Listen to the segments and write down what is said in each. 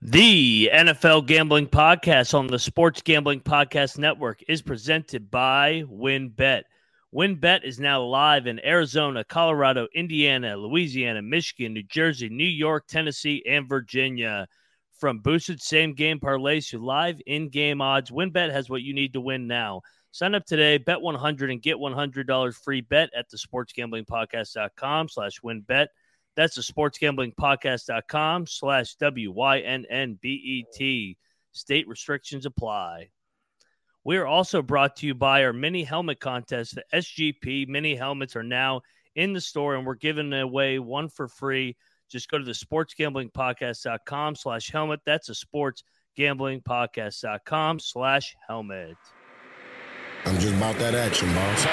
The NFL Gambling Podcast on the Sports Gambling Podcast Network is presented by WynnBET. WynnBET is now live in Arizona, Colorado, Indiana, Louisiana, Michigan, New Jersey, New York, Tennessee, and Virginia. From boosted same game parlays to live in game odds, WynnBET has what you need to win now. Sign up today, bet 100 and get $100 free bet at the sportsgamblingpodcast.com slash wynnbet. That's the sportsgamblingpodcast.com slash W-Y-N-N-B-E-T. State restrictions apply. We are also brought to you by our mini helmet contest. The SGP mini helmets are now in the store and we're giving away one for free. Just go to the sportsgamblingpodcast.com slash helmet. That's the sportsgamblingpodcast.com slash helmet. I'm just about that action, boss.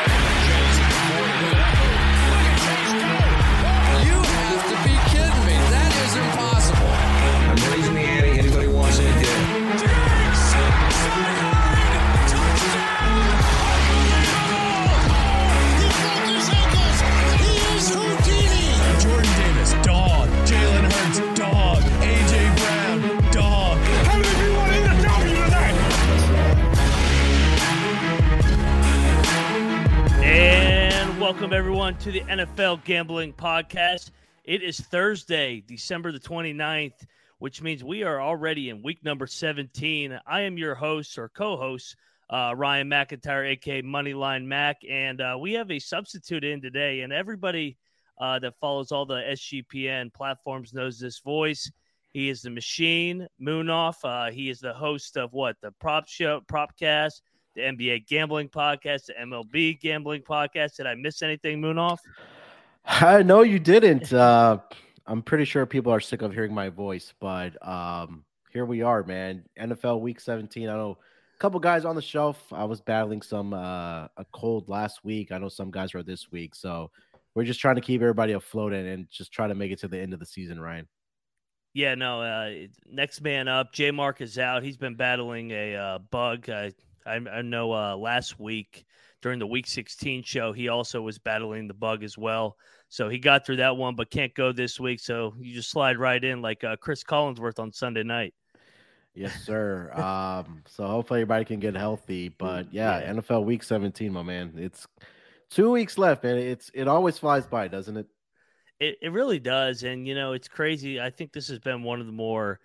Welcome everyone to the NFL Gambling Podcast. It is Thursday, December the 29th, which means we are already in week number 17. I am your host or co-host, uh, Ryan McIntyre, aka Moneyline Mac, and uh, we have a substitute in today. And everybody uh, that follows all the SGPN platforms knows this voice. He is the machine, Munaf. Uh, he is the host of what the Prop Show, Propcast, the NBA Gambling Podcast, the MLB Gambling Podcast. Did I miss anything, Munaf? I know you didn't. Uh, I'm pretty sure people are sick of hearing my voice, but um, here we are, man. NFL Week 17. I know a couple guys on the shelf. I was battling some uh, a cold last week. I know some guys are this week, so we're just trying to keep everybody afloat and, and just try to make it to the end of the season, Ryan. Yeah, no. Uh, next man up, J Mark is out. He's been battling a uh, bug. I, I, I know uh, last week during the Week 16 show, he also was battling the bug as well. So he got through that one, but can't go this week. So you just slide right in like uh, Cris Collinsworth on Sunday night. Yes, sir. um, so hopefully everybody can get healthy. But yeah, Yeah. NFL Week 17, my man. It's two weeks left, man. It's it always flies by, doesn't it? It, it really does. And, you know, it's crazy. I think this has been one of the more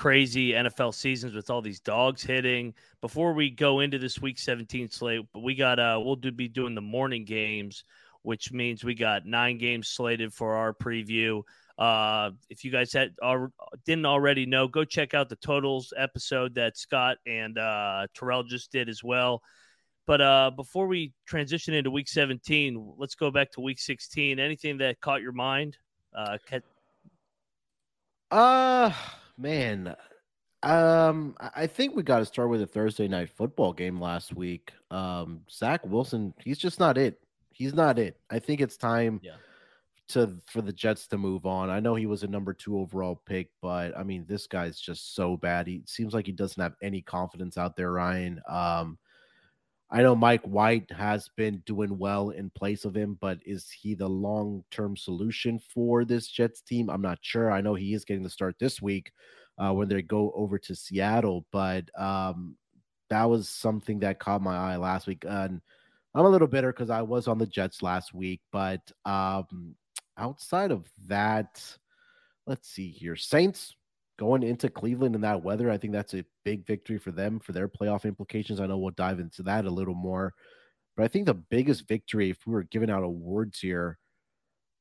crazy NFL seasons with all these dogs hitting. Before we go into this week 17 slate, but we got, uh, we'll do, be doing the morning games, which means we got nine games slated for our preview. Uh, if you guys had or didn't already know, go check out the totals episode that Scott and uh, Terrell just did as well. But uh, before we transition into week 17, let's go back to week 16. Anything that caught your mind? Uh, Uh man. Um, I think we got to start with a Thursday night football game last week. Um, Zach Wilson, he's just not it. He's not it. I think it's time Yeah. to for the Jets to move on. I know he was a number two overall pick, but I mean, this guy's just so bad. He seems like he doesn't have any confidence out there, Ryan. Um, I know Mike White has been doing well in place of him, but is he the long term solution for this Jets team? I'm not sure. I know he is getting the start this week uh, when they go over to Seattle, but um, that was something that caught my eye last week. And I'm a little bitter because I was on the Jets last week, but um, outside of that, let's see here. Saints going into Cleveland in that weather, I think that's a big victory for them for their playoff implications. I know we'll dive into that a little more, but I think the biggest victory, if we were giving out awards here,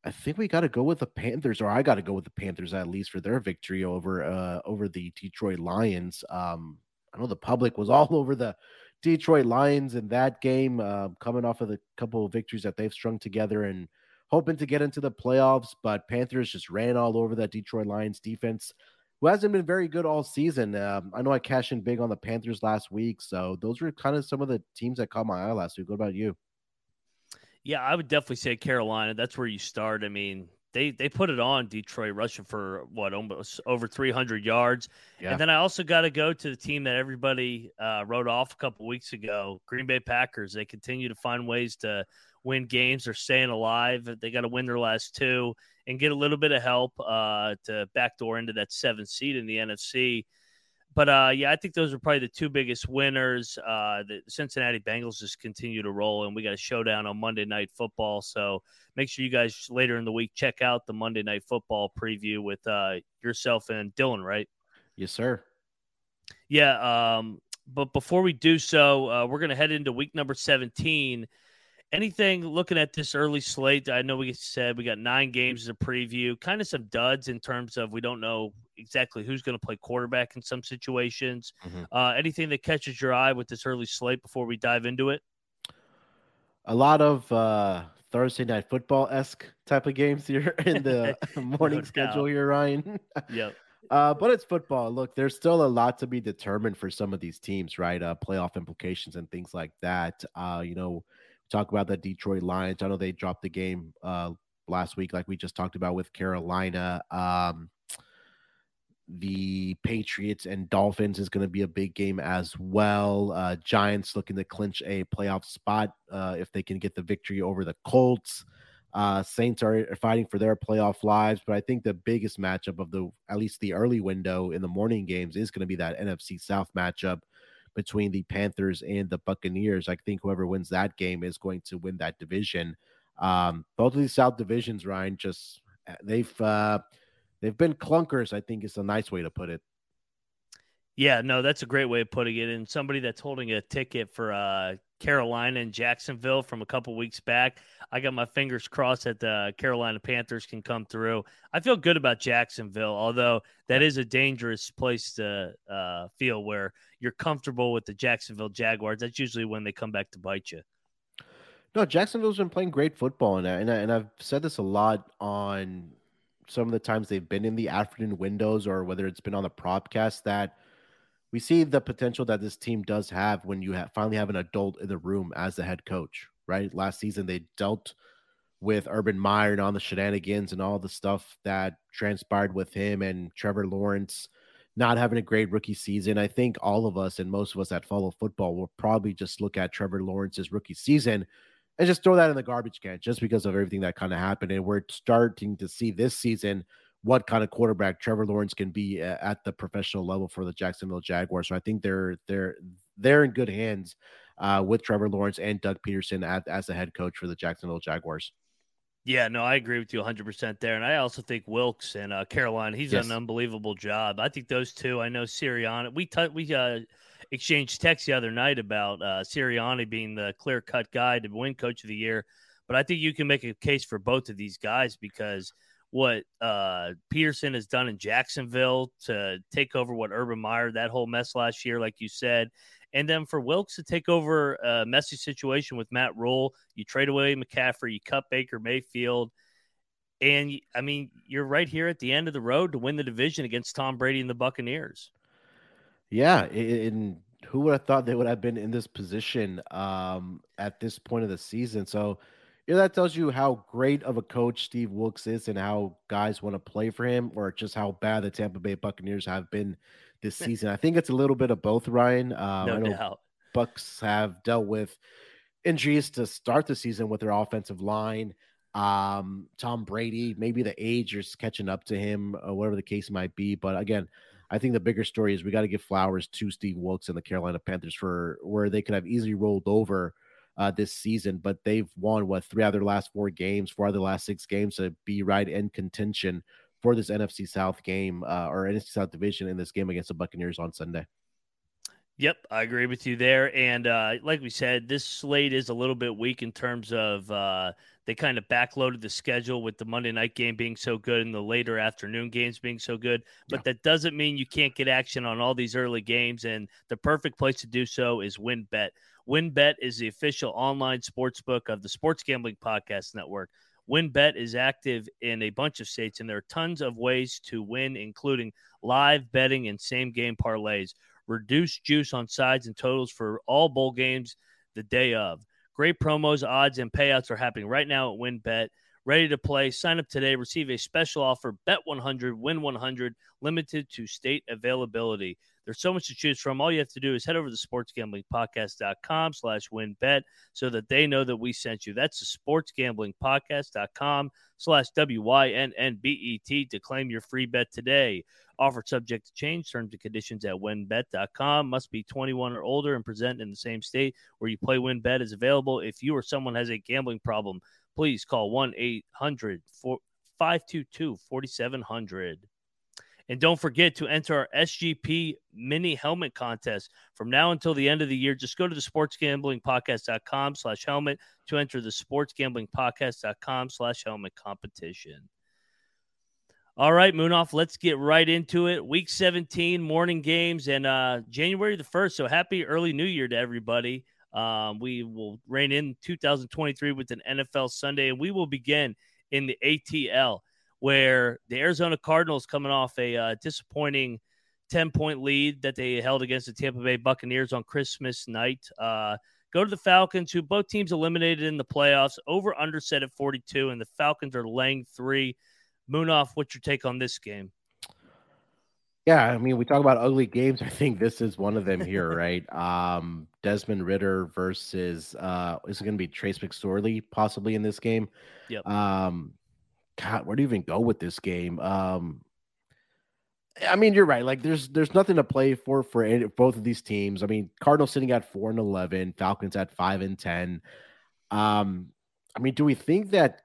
I think we got to go with the Panthers, or I got to go with the Panthers at least for their victory over uh over the Detroit Lions. Um, I know the public was all over the Detroit Lions in that game, uh, coming off of the couple of victories that they've strung together and hoping to get into the playoffs. But Panthers just ran all over that Detroit Lions defense, who hasn't been very good all season. Um, I know I cashed in big on the Panthers last week, so those were kind of some of the teams that caught my eye last week. What about you? yeah, I would definitely say Carolina. That's where you start. I mean, they they put it on Detroit, rushing for what almost over 300 yards. Yeah. And then I also got to go to the team that everybody uh, wrote off a couple weeks ago, Green Bay Packers. They continue to find ways to win games. They're staying alive. They got to win their last two. And get a little bit of help uh, to backdoor into that seventh seed in the NFC. But uh, yeah, I think those are probably the two biggest winners. Uh, the Cincinnati Bengals just continue to roll, and we got a showdown on Monday Night Football. So make sure you guys later in the week check out the Monday Night Football preview with uh, yourself and Dylan, right? Yes, sir. Yeah. Um, but before we do so, uh, we're going to head into week number 17. Anything looking at this early slate? I know we said we got nine games as a preview, kind of some duds in terms of we don't know exactly who's going to play quarterback in some situations. Mm-hmm. Uh, anything that catches your eye with this early slate before we dive into it? A lot of uh, Thursday night football esque type of games here in the morning no schedule here, Ryan. yep. Uh, but it's football. Look, there's still a lot to be determined for some of these teams, right? Uh, playoff implications and things like that. Uh, you know, talk about the Detroit Lions. I know they dropped the game uh, last week, like we just talked about with Carolina. Um, the Patriots and Dolphins is going to be a big game as well. Uh, Giants looking to clinch a playoff spot uh, if they can get the victory over the Colts. Uh, Saints are fighting for their playoff lives, but I think the biggest matchup of the at least the early window in the morning games is going to be that NFC South matchup between the Panthers and the Buccaneers. I think whoever wins that game is going to win that division. Um, both of these South divisions, Ryan, just uh, they've uh, they've been clunkers. I think is a nice way to put it. Yeah, no, that's a great way of putting it. And somebody that's holding a ticket for uh, Carolina and Jacksonville from a couple weeks back. I got my fingers crossed that the Carolina Panthers can come through. I feel good about Jacksonville, although that is a dangerous place to uh, feel where you're comfortable with the Jacksonville Jaguars. That's usually when they come back to bite you. No, Jacksonville's been playing great football, and I, and, I, and I've said this a lot on some of the times they've been in the afternoon windows, or whether it's been on the propcast that – we see the potential that this team does have when you have, finally have an adult in the room as the head coach, right? Last season, they dealt with Urban Meyer and all the shenanigans and all the stuff that transpired with him and Trevor Lawrence not having a great rookie season. I think all of us and most of us that follow football will probably just look at Trevor Lawrence's rookie season and just throw that in the garbage can just because of everything that kind of happened. And we're starting to see this season what kind of quarterback Trevor Lawrence can be at the professional level for the Jacksonville Jaguars. So I think they're they're they're in good hands uh, with Trevor Lawrence and Doug Pederson at, as the head coach for the Jacksonville Jaguars. Yeah, no, I agree with you 100% there. And I also think Wilks and uh, Carolina, he's yes. an unbelievable job. I think those two, I know Sirianni, we, t- we uh, exchanged texts the other night about uh, Sirianni being the clear cut guy to win coach of the year. But I think you can make a case for both of these guys because – what uh, Pederson has done in Jacksonville to take over what Urban Meyer, that whole mess last year, like you said. And then for Wilks to take over a messy situation with Matt Rhule, you trade away McCaffrey, you cut Baker Mayfield. And I mean, you're right here at the end of the road to win the division against Tom Brady and the Buccaneers. Yeah. And who would have thought they would have been in this position um, at this point of the season? So, yeah, that tells you how great of a coach Steve Wilks is and how guys want to play for him, or just how bad the Tampa Bay Buccaneers have been this season. I think it's a little bit of both, Ryan. Um, no doubt. Bucks have dealt with injuries to start the season with their offensive line. Um, Tom Brady, maybe the age is catching up to him, or whatever the case might be. But again, I think the bigger story is we got to give flowers to Steve Wilks and the Carolina Panthers for where they could have easily rolled over uh, this season, but they've won what three out of their last four games, four out of the last six games to be right in contention for this NFC South game uh, or NFC South division in this game against the Buccaneers on Sunday. Yep, I agree with you there. And uh, like we said, this slate is a little bit weak in terms of uh, they kind of backloaded the schedule with the Monday night game being so good and the later afternoon games being so good. But yeah. that doesn't mean you can't get action on all these early games. And the perfect place to do so is WynnBET. WynnBET is the official online sports book of the Sports Gambling Podcast Network. WynnBET is active in a bunch of states, and there are tons of ways to win, including live betting and same game parlays. Reduced juice on sides and totals for all bowl games the day of. Great promos, odds, and payouts are happening right now at WynnBET. ready to play. Sign up today. Receive a special offer. Bet 100, win 100, limited to state availability. There's so much to choose from. All you have to do is head over to sportsgamblingpodcast.com slash wynnbet so that they know that we sent you. That's the sportsgamblingpodcast.com slash W-Y-N-N-B-E-T to claim your free bet today. Offer subject to change. Terms and conditions at wynnbet.com. Must be 21 or older and present in the same state where you play WynnBET is available. If you or someone has a gambling problem, please call 1 800 522 4700. And don't forget to enter our SGP mini helmet contest from now until the end of the year. Just go to the sportsgamblingpodcast.com slash helmet to enter the sportsgamblingpodcast.com slash helmet competition. All right, Munaf, let's get right into it. Week 17, morning games, and uh, January the 1st. So happy early new year to everybody. Um, we will reign in 2023 with an NFL Sunday, and we will begin in the ATL where the Arizona Cardinals coming off a uh, disappointing 10 point lead that they held against the Tampa Bay Buccaneers on Christmas night. Uh, go to the Falcons, who both teams eliminated in the playoffs, over under set at 42, and the Falcons are laying three. Munaf, what's your take on this game? Yeah, I mean, we talk about ugly games. I think this is one of them here, right? Um, Desmond Ridder versus uh, is it going to be Trace McSorley possibly in this game? Yep. Um, God, where do you even go with this game? Um, I mean, you're right. Like, there's there's nothing to play for for any, both of these teams. I mean, Cardinals sitting at four and eleven, Falcons at five and ten. Um, I mean, do we think that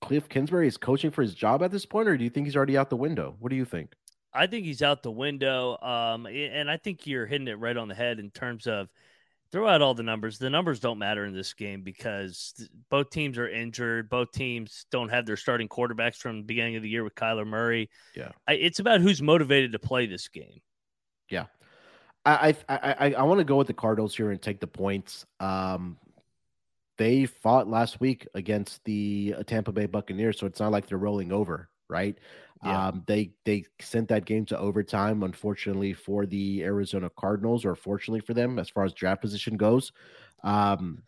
Cliff Kingsbury is coaching for his job at this point, or do you think he's already out the window? What do you think? I think he's out the window. Um, and I think you're hitting it right on the head in terms of throw out all the numbers. The numbers don't matter in this game because both teams are injured. Both teams don't have their starting quarterbacks from the beginning of the year with Kyler Murray. Yeah, I, it's about who's motivated to play this game. Yeah, I I I, I want to go with the Cardinals here and take the points. Um, they fought last week against the uh, Tampa Bay Buccaneers, so it's not like they're rolling over, right? Yeah. Um, they they sent that game to overtime, unfortunately for the Arizona Cardinals, or fortunately for them as far as draft position goes. Um,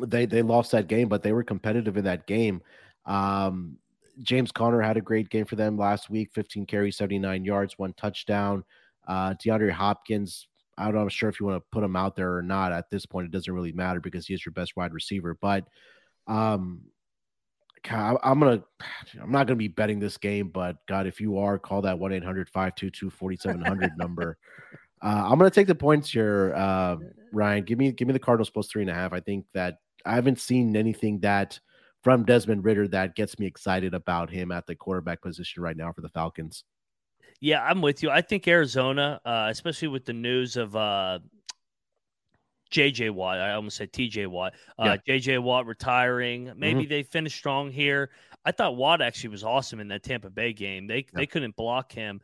they they lost that game, but they were competitive in that game. Um, James Conner had a great game for them last week 15 carries, 79 yards, one touchdown. Uh, DeAndre Hopkins, I'm not sure if you want to put him out there or not at this point. It doesn't really matter because he is your best wide receiver. But um, God, I'm gonna, I'm not gonna be betting this game, but God, if you are, call that one 4700 number. Uh, I'm gonna take the points here, uh, Ryan. Give me, give me the Cardinals plus three and a half. I think that I haven't seen anything that from Desmond Ridder that gets me excited about him at the quarterback position right now for the Falcons. Yeah, I'm with you. I think Arizona, uh, especially with the news of uh, JJ Watt. I almost said TJ Watt. Uh, Yeah. JJ Watt retiring. Maybe they finish strong here. I thought Watt actually was awesome in that Tampa Bay game. They they couldn't block him.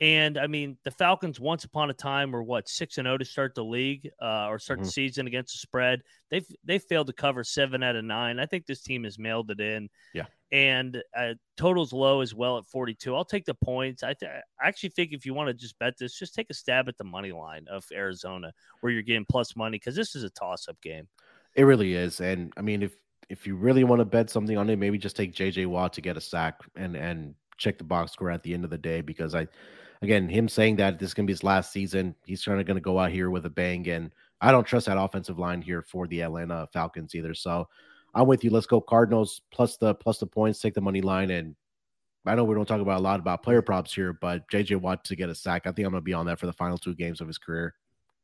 And I mean, the Falcons once upon a time were what six and zero to start the league uh, or start the Mhm. season against the spread. They've they failed to cover seven out of nine. I think this team has mailed it in. Yeah. And uh, totals low as well at forty two. I'll take the points. I, th- I actually think if you want to just bet this, just take a stab at the money line of Arizona where you're getting plus money because this is a toss up game. It really is, and I mean, if if you really want to bet something on it, maybe just take JJ Watt to get a sack and and check the box score at the end of the day because I, again, him saying that this is gonna be his last season, he's trying to gonna go out here with a bang, and I don't trust that offensive line here for the Atlanta Falcons either. So I'm with you. Let's go Cardinals plus the plus the points, take the money line, and I know we don't talk about a lot about player props here, but JJ Watt to get a sack, I think I'm gonna be on that for the final two games of his career.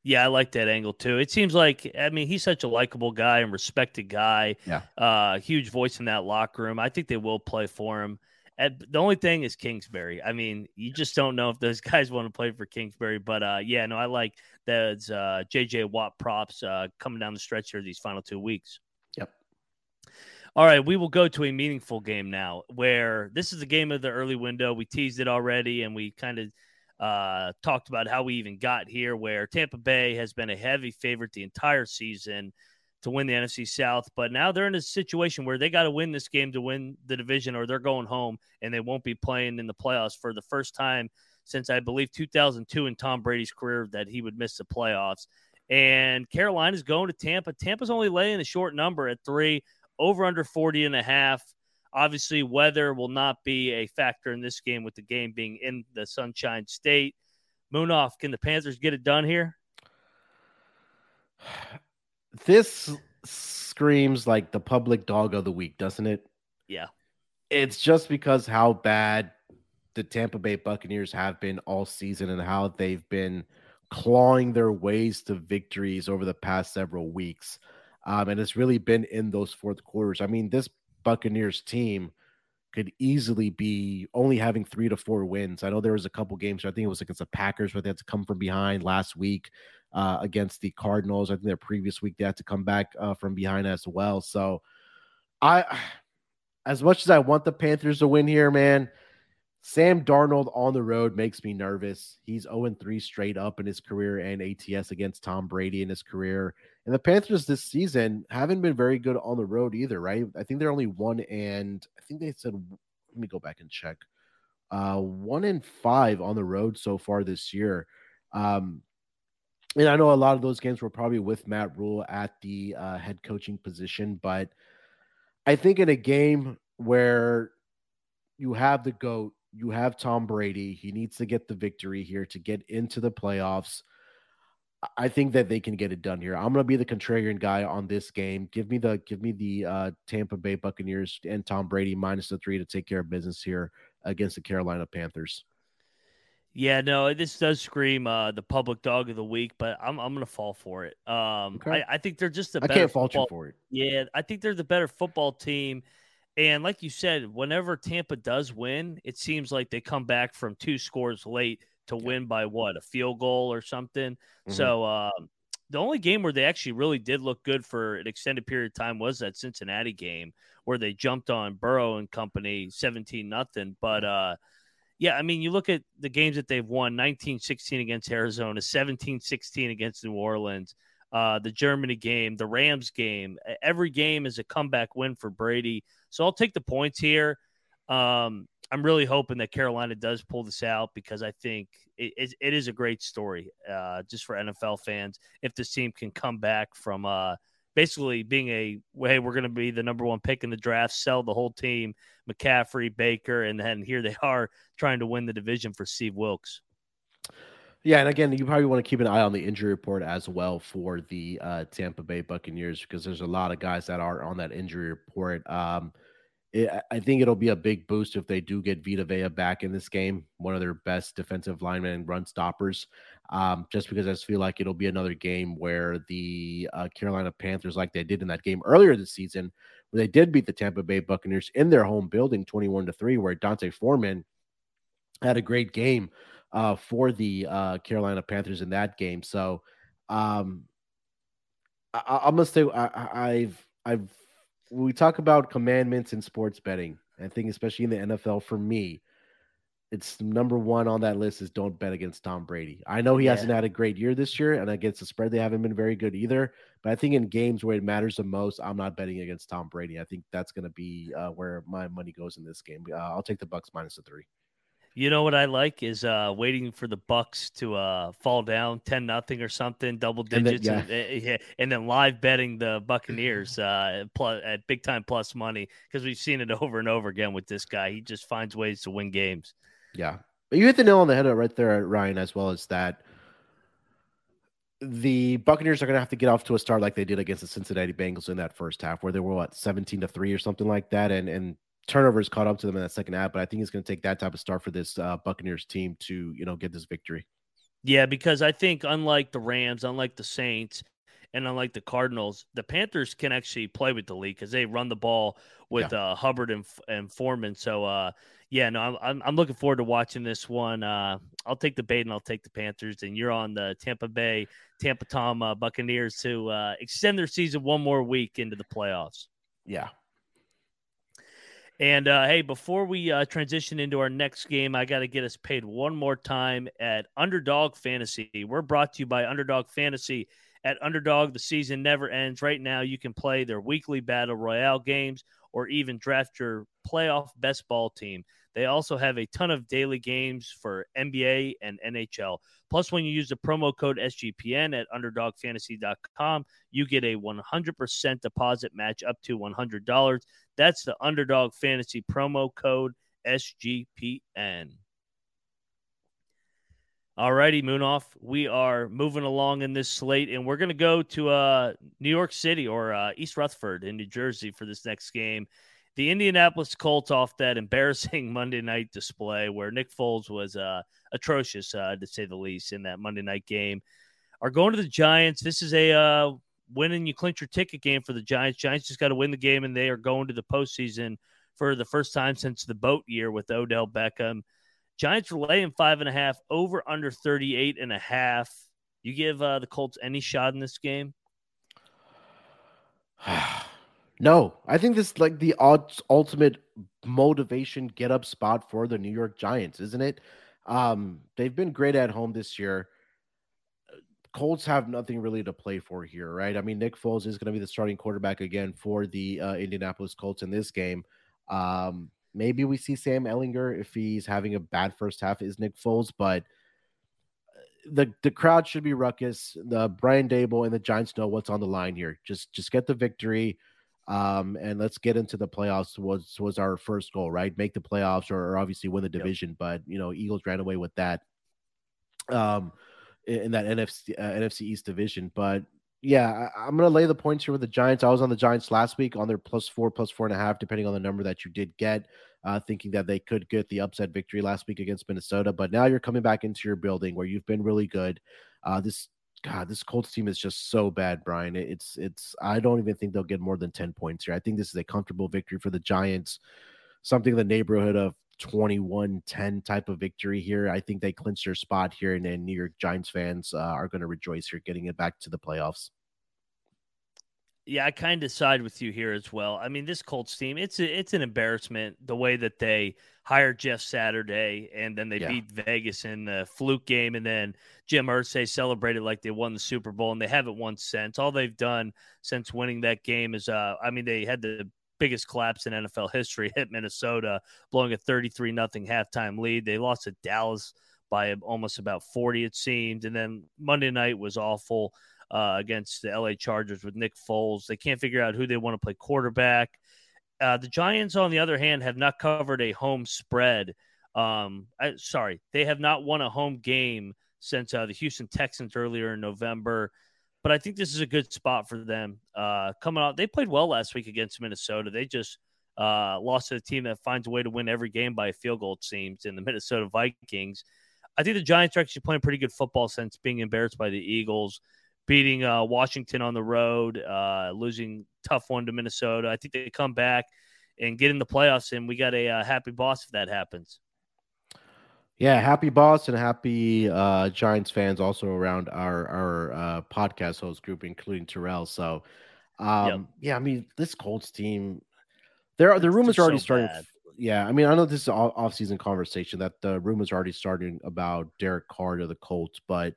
Yeah, I like that angle too. It seems like I mean he's such a likable guy and respected guy. Yeah. Uh huge voice in that locker room. I think they will play for him. And the only thing is Kingsbury. I mean, you just don't know if those guys want to play for Kingsbury. But uh yeah, no, I like those uh JJ Watt props uh coming down the stretch here these final two weeks. Yep. All right, we will go to a meaningful game now where this is the game of the early window. We teased it already and we kind of uh, talked about how we even got here, where Tampa Bay has been a heavy favorite the entire season to win the NFC South. But now they're in a situation where they got to win this game to win the division, or they're going home and they won't be playing in the playoffs for the first time since I believe 2002 in Tom Brady's career that he would miss the playoffs. And Carolina's going to Tampa. Tampa's only laying a short number at three, over under 40 and a half. Obviously, weather will not be a factor in this game with the game being in the Sunshine State. Munaf, can the Panthers get it done here? This screams like the public dog of the week, doesn't it? Yeah. It's just because how bad the Tampa Bay Buccaneers have been all season and how they've been clawing their ways to victories over the past several weeks. Um, and it's really been in those fourth quarters. I mean, this Buccaneers team could easily be only having three to four wins. I know there was a couple games, I think it was against the Packers where they had to come from behind last week uh, against the Cardinals. I think their previous week they had to come back uh, from behind as well. So I, as much as I want the Panthers to win here, man, Sam Darnold on the road makes me nervous. He's 0 3 straight up in his career and ATS against Tom Brady in his career. And the Panthers this season haven't been very good on the road either, right? I think they're only one and I think they said, let me go back and check. Uh, one and five on the road so far this year. Um, and I know a lot of those games were probably with Matt Rhule at the uh, head coaching position, but I think in a game where you have the GOAT, you have Tom Brady, he needs to get the victory here to get into the playoffs. I think that they can get it done here. I'm going to be the contrarian guy on this game. Give me the give me the uh, Tampa Bay Buccaneers and Tom Brady minus the three to take care of business here against the Carolina Panthers. Yeah, no, this does scream uh, the public dog of the week, but I'm I'm gonna fall for it. Um, Okay. I, I think they're just a I better can't fault you football- for it. Yeah, I think they're the better football team. And like you said, whenever Tampa does win, it seems like they come back from two scores late to win by what a field goal or something. Mhm. So um, the only game where they actually really did look good for an extended period of time was that Cincinnati game where they jumped on Burrow and company 17 nothing. But uh, yeah, I mean, you look at the games that they've won 19 16 against Arizona, 17 16 against New Orleans, uh, the Germany game, the Rams game. Every game is a comeback win for Brady. So I'll take the points here. Um, I'm really hoping that Carolina does pull this out because I think it, it, it is a great story uh, just for NFL fans if this team can come back from uh, basically being a hey we're going to be the number one pick in the draft, sell the whole team, McCaffrey, Baker, and then here they are trying to win the division for Steve Wilks. Yeah, and again, you probably want to keep an eye on the injury report as well for the uh, Tampa Bay Buccaneers because there's a lot of guys that are on that injury report. Um, it, I- think it'll be a big boost if they do get Vita Vea back in this game, one of their best defensive linemen and run stoppers. Um, just because I just feel like it'll be another game where the uh, Carolina Panthers, like they did in that game earlier this season, they did beat the Tampa Bay Buccaneers in their home building, twenty-one to three, where D'Onta Foreman had a great game uh, for the uh, Carolina Panthers in that game. So um, I, I- gonna say I- I've I've we talk about commandments in sports betting. I think especially in the NFL for me, it's number one on that list is don't bet against Tom Brady. I know he Yeah. hasn't had a great year this year, and against the spread they haven't been very good either. But I think in games where it matters the most, I'm not betting against Tom Brady. I think that's going to be uh, where my money goes in this game. Uh, I'll take the Bucks minus the three. You know what I like is uh, waiting for the Bucks to uh, fall down ten nothing or something, double And then- digits, and, eh, yeah, and then live betting the Buccaneers uh, plus, at big time plus money because we've seen it over and over again with this guy. He just finds ways to win games. Yeah. But you hit the nail on the head right there, Ryan, as well as that the Buccaneers are going to have to get off to a start like they did against the Cincinnati Bengals in that first half, where they were what 17 to 3 or something like that. And and turnovers caught up to them in that second half. But I think it's going to take that type of start for this uh, Buccaneers team to, you know, get this victory. Yeah, because I think unlike the Rams, unlike the Saints, and unlike the Cardinals, the Panthers can actually play with the lead because they run the ball with uh, Hubbard and, and Foreman. So, uh, yeah, no, I'm, I'm looking forward to watching this one. Uh, I'll take the bait and I'll take the Panthers, and you're on the Tampa Bay Tampa Tom uh, Buccaneers to uh, extend their season one more week into the playoffs. Yeah. And uh, hey, before we uh, transition into our next game, I got to get us paid one more time at Underdog Fantasy. We're brought to you by Underdog Fantasy. At Underdog, the season never ends. Right now, you can play their weekly battle royale games or even draft your playoff best ball team. They also have a ton of daily games for NBA and NHL. Plus, when you use the promo code SGPN at underdogfantasy.com, you get a 100% deposit match up to $100. That's the Underdog Fantasy promo code SGPN. All righty, Munaf. We are moving along in this slate, and we're going to go to uh, New York City or uh, East Rutherford in New Jersey for this next game. The Indianapolis Colts off that embarrassing Monday night display where Nick Foles was uh, atrocious, uh, to say the least, in that Monday night game, are going to the Giants. This is a uh, win and you clinch your ticket game for the Giants. Giants just got to win the game, and they are going to the postseason for the first time since the boat year with Odell Beckham. Giants are laying five and a half, over under 38 and a half. You give uh, the Colts any shot in this game? no, I think this is like the ultimate motivation get up spot for the New York Giants, isn't it? Um, they've been great at home this year. Colts have nothing really to play for here, right? I mean, Nick Foles is going to be the starting quarterback again for the uh, Indianapolis Colts in this game. Um, Maybe we see Sam Ehlinger if he's having a bad first half is Nick Foles, but uh, the the crowd should be ruckus. The Brian Daboll and the Giants know what's on the line here. Just just get the victory, um, and let's get into the playoffs. Was was our first goal, right? Make the playoffs or, or obviously win the division. Yep. But you know, Eagles ran away with that. Um, in that NFC uh, NFC East division, but yeah, I, am going to lay the points here with the Giants. I was on the Giants last week on their plus four, plus four and a half, depending on the number that you did get, uh, thinking that they could get the upset victory last week against Minnesota. But now you're coming back into your building where you've been really good. Uh, this God, this Colts team is just so bad, Brian. It's it's I don't even think they'll get more than 10 points here. I think this is a comfortable victory for the Giants, something in the neighborhood of 21-10 type of victory here. I think they clinch their spot here, and then New York Giants fans uh, are going to rejoice here, getting it back to the playoffs. Yeah, I kind of side with you here as well. I mean, this Colts team, it's a, it's an embarrassment the way that they hired Jeff Saturday and then they yeah. beat Vegas in the fluke game, and then Jim Irsay celebrated like they won the Super Bowl, and they haven't won since. All they've done since winning that game is, uh, I mean, they had the biggest collapse in NFL history hit Minnesota, blowing a 33 nothing halftime lead. They lost to Dallas by almost about 40, it seemed. And then Monday night was awful uh, against the LA Chargers with Nick Foles. They can't figure out who they want to play quarterback. Uh, the Giants, on the other hand, have not covered a home spread. Um, I, sorry, they have not won a home game since uh, the Houston Texans earlier in November. But I think this is a good spot for them. Uh, coming out, they played well last week against Minnesota. They just uh, lost to a team that finds a way to win every game by a field goal. It seems in the Minnesota Vikings. I think the Giants are actually playing pretty good football since being embarrassed by the Eagles beating uh, Washington on the road, uh, losing tough one to Minnesota. I think they come back and get in the playoffs, and we got a uh, happy boss if that happens. Yeah, happy boss and happy uh, Giants fans also around our our uh, podcast host group, including Terrell. So, um, yep. yeah, I mean this Colts team, there are the rumors are already so starting. Bad. Yeah, I mean I know this is off season conversation that the rumors are already starting about Derek Carr to the Colts, but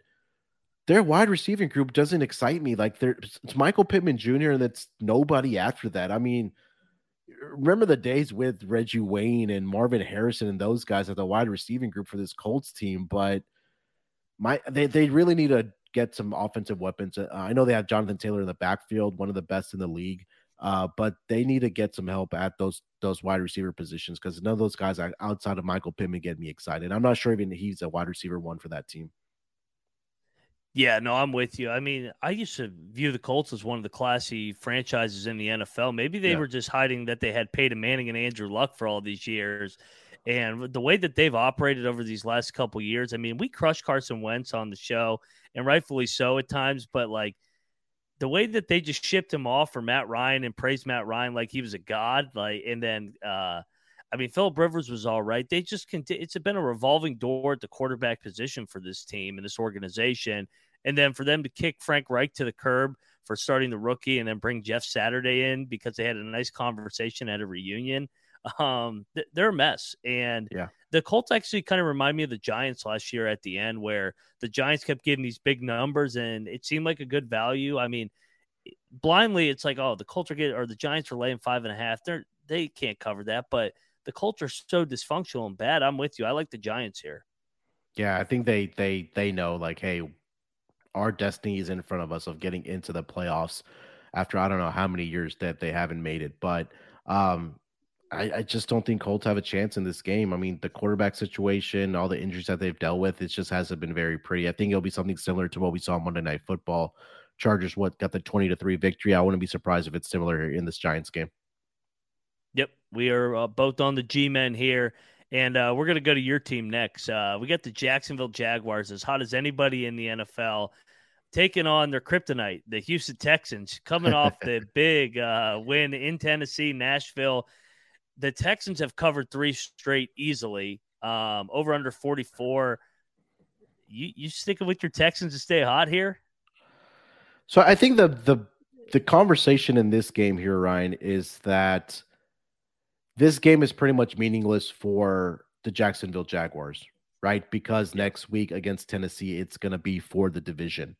their wide receiving group doesn't excite me. Like it's Michael Pittman Jr. and it's nobody after that. I mean, remember the days with Reggie Wayne and Marvin Harrison and those guys at the wide receiving group for this Colts team, but my they they really need to get some offensive weapons. Uh, I know they have Jonathan Taylor in the backfield, one of the best in the league. Uh, but they need to get some help at those those wide receiver positions because none of those guys outside of Michael Pittman get me excited. I'm not sure even he's a wide receiver one for that team. Yeah, no, I'm with you. I mean, I used to view the Colts as one of the classy franchises in the NFL. Maybe they yeah. were just hiding that they had Peyton Manning and Andrew Luck for all these years. And the way that they've operated over these last couple years, I mean, we crushed Carson Wentz on the show, and rightfully so at times, but like the way that they just shipped him off for Matt Ryan and praised Matt Ryan like he was a god, like, and then, uh, I mean, Philip Rivers was all right. They just continue. It's been a revolving door at the quarterback position for this team and this organization. And then for them to kick Frank Reich to the curb for starting the rookie and then bring Jeff Saturday in because they had a nice conversation at a reunion, um, they're a mess. And yeah. the Colts actually kind of remind me of the Giants last year at the end, where the Giants kept giving these big numbers and it seemed like a good value. I mean, blindly, it's like, oh, the Colts are getting or the Giants are laying five and a half. They're they can't cover that, but the Colts so dysfunctional and bad. I'm with you. I like the Giants here. Yeah, I think they they they know like, hey, our destiny is in front of us of getting into the playoffs after I don't know how many years that they haven't made it. But um I, I just don't think Colts have a chance in this game. I mean, the quarterback situation, all the injuries that they've dealt with, it just hasn't been very pretty. I think it'll be something similar to what we saw Monday Night Football. Chargers what got the 20 to 3 victory. I wouldn't be surprised if it's similar in this Giants game. We are uh, both on the G men here, and uh, we're going to go to your team next. Uh, we got the Jacksonville Jaguars, as hot as anybody in the NFL, taking on their kryptonite, the Houston Texans, coming off the big uh, win in Tennessee, Nashville the Texans have covered three straight easily. Um, over under 44. You you sticking with your Texans to stay hot here? So I think the the the conversation in this game here, Ryan, is that this game is pretty much meaningless for the Jacksonville Jaguars, right? Because next week against Tennessee, it's going to be for the division.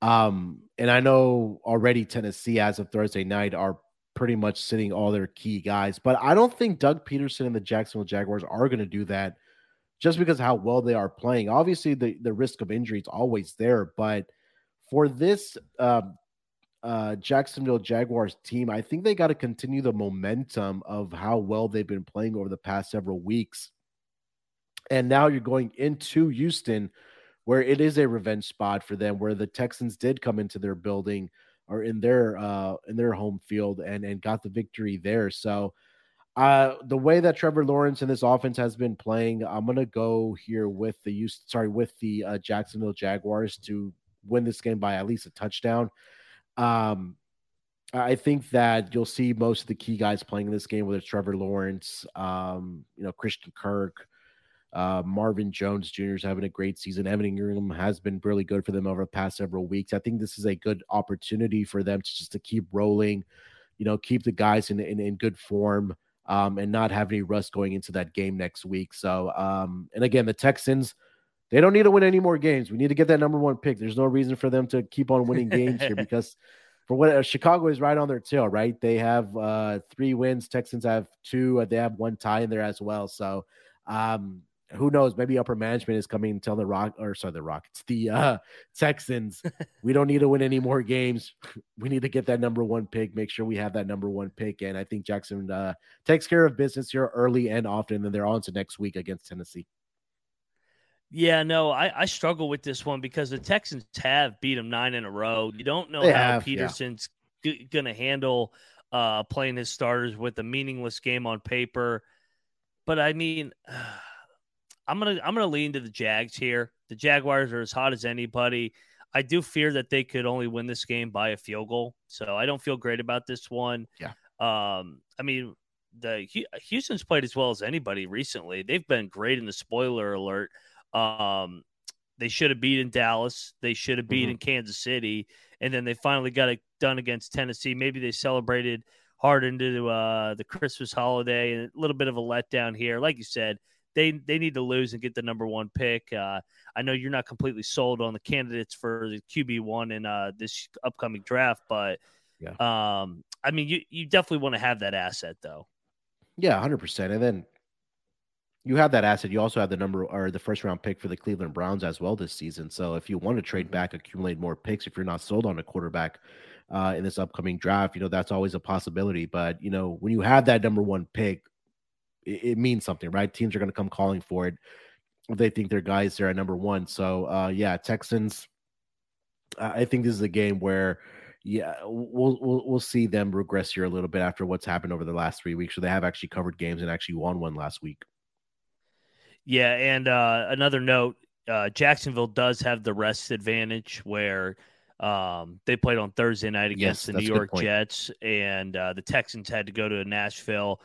Um, and I know already Tennessee, as of Thursday night, are pretty much sitting all their key guys. But I don't think Doug Pederson and the Jacksonville Jaguars are going to do that just because how well they are playing. Obviously, the, the risk of injury is always there. But for this uh, uh, Jacksonville Jaguars team, I think they got to continue the momentum of how well they've been playing over the past several weeks. And now you're going into Houston, where it is a revenge spot for them, where the Texans did come into their building – or in their uh in their home field and and got the victory there. So uh the way that Trevor Lawrence and this offense has been playing, I'm gonna go here with the use sorry with the uh, Jacksonville Jaguars to win this game by at least a touchdown. Um I think that you'll see most of the key guys playing in this game, whether it's Trevor Lawrence, um, you know, Christian Kirk, uh, Marvin Jones Jr. is having a great season. Evan Engram has been really good for them over the past several weeks. I think this is a good opportunity for them to just to keep rolling, you know, keep the guys in in, in good form, um, and not have any rust going into that game next week. So, um, and again, the Texans. They don't need to win any more games. We need to get that number one pick. There's no reason for them to keep on winning games here because for what uh, Chicago is right on their tail, right? They have uh, three wins. Texans have two. Uh, they have one tie in there as well. So um, who knows? Maybe upper management is coming and tell the Rock or sorry, the Rockets, the uh, Texans, we don't need to win any more games. We need to get that number one pick. Make sure we have that number one pick. And I think Jackson uh, takes care of business here early and often. And they're on to next week against Tennessee. Yeah, no, I, I struggle with this one because the Texans have beat them nine in a row. You don't know They how have, yeah. Pederson's g- going to handle uh, playing his starters with a meaningless game on paper. But I mean, I'm gonna I'm gonna lean to the Jags here. The Jaguars are as hot as anybody. I do fear that they could only win this game by a field goal, so I don't feel great about this one. Yeah. Um, I mean, the Houston's played as well as anybody recently. They've been great in the spoiler alert. Um, they should have beaten Dallas. They should have beaten Kansas City, and then they finally got it done against Tennessee. Maybe they celebrated hard into uh, the Christmas holiday, and a little bit of a letdown here. Like you said, they they need to lose and get the number one pick. Uh, I know you're not completely sold on the candidates for the QB one in uh, this upcoming draft, but Yeah. um, I mean, you you definitely want to have that asset though. Yeah, hundred percent. And then you have that asset. You also have the number or the first round pick for the Cleveland Browns as well this season. So if you want to trade back, accumulate more picks, if you're not sold on a quarterback uh, in this upcoming draft, you know that's always a possibility. But you know when you have that number one pick, it, it means something, right? Teams are going to come calling for it. They think their guys there at number one. So uh, yeah, Texans. I I think this is a game where yeah, we'll, we'll we'll see them regress here a little bit after what's happened over the last three weeks. So they have actually covered games and actually won one last week. Yeah, and uh, another note: uh, Jacksonville does have the rest advantage where um, they played on Thursday night against Yes, the New York. Jets, and uh, the Texans had to go to Nashville.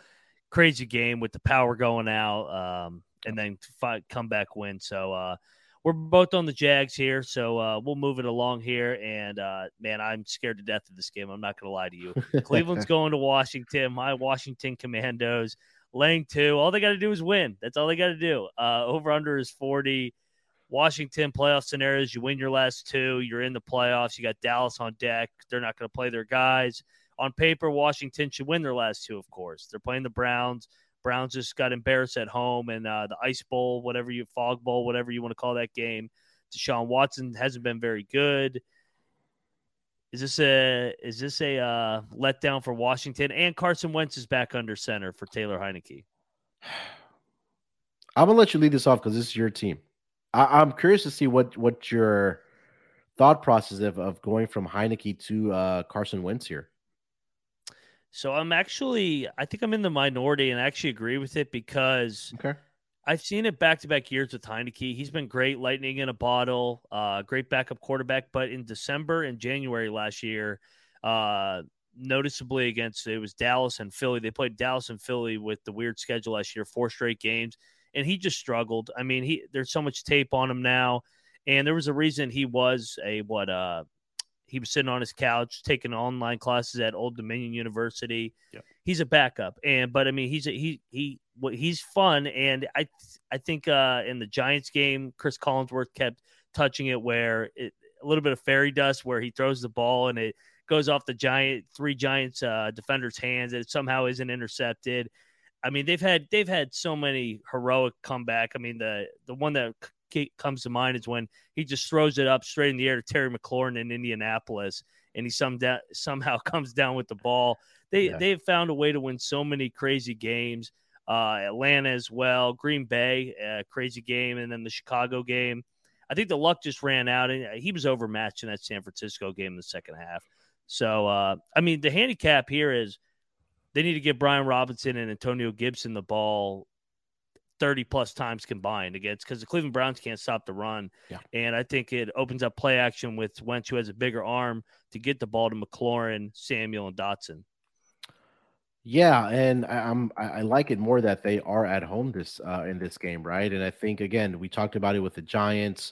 Crazy game with the power going out, um, and then fi- comeback win. So uh, we're both on the Jags here, so uh, we'll move it along here. And uh, man, I'm scared to death of this game. I'm not going to lie to you. Cleveland's going to Washington. My Washington Commandos laying two. All they got to do is win. That's all they got to do. Uh, over under is 40. Washington playoff scenarios, you win your last two, you're in the playoffs. You got Dallas on deck. They're not going to play their guys. On paper, Washington should win their last two, of course. They're playing the Browns. Browns just got embarrassed at home and uh, the Ice Bowl, whatever you fog bowl, whatever you want to call that game. Deshaun Watson hasn't been very good. Is this a is this a uh, letdown for Washington? And Carson Wentz is back under center for Taylor Heinicke. I'm gonna let you lead this off because this is your team. I, am curious to see what what your thought process of, of going from Heinicke to uh, Carson Wentz here. So I'm actually, I think I'm in the minority, and I actually agree with it because okay. I've seen it back to back years with Heinicke. He's been great, lightning in a bottle, uh, great backup quarterback. But in December and January last year, uh, noticeably against it was Dallas and Philly. They played Dallas and Philly with the weird schedule last year, four straight games, and he just struggled. I mean, he there's so much tape on him now, and there was a reason he was a what uh he was sitting on his couch taking online classes at Old Dominion University. Yep. He's a backup, and but I mean he's a, he he he's fun, and I I think uh, in the Giants game, Cris Collinsworth kept touching it where it, a little bit of fairy dust where he throws the ball and it goes off the giant three Giants uh, defenders' hands and it somehow isn't intercepted. I mean they've had they've had so many heroic comeback. I mean the the one that comes to mind is when he just throws it up straight in the air to Terry McLaurin in Indianapolis, and he some da- somehow comes down with the ball. They yeah. they've found a way to win so many crazy games. Uh, Atlanta as well, Green Bay, uh, crazy game, and then the Chicago game. I think the luck just ran out, and he was overmatched in that San Francisco game in the second half. So, uh, I mean, the handicap here is they need to give Brian Robinson and Antonio Gibson the ball 30 plus times combined against because the Cleveland Browns can't stop the run. Yeah. And I think it opens up play action with Wentz, who has a bigger arm to get the ball to McLaurin, Samuel, and Dotson. Yeah, and I, am I like it more that they are at home this uh, in this game, right? And I think again we talked about it with the Giants,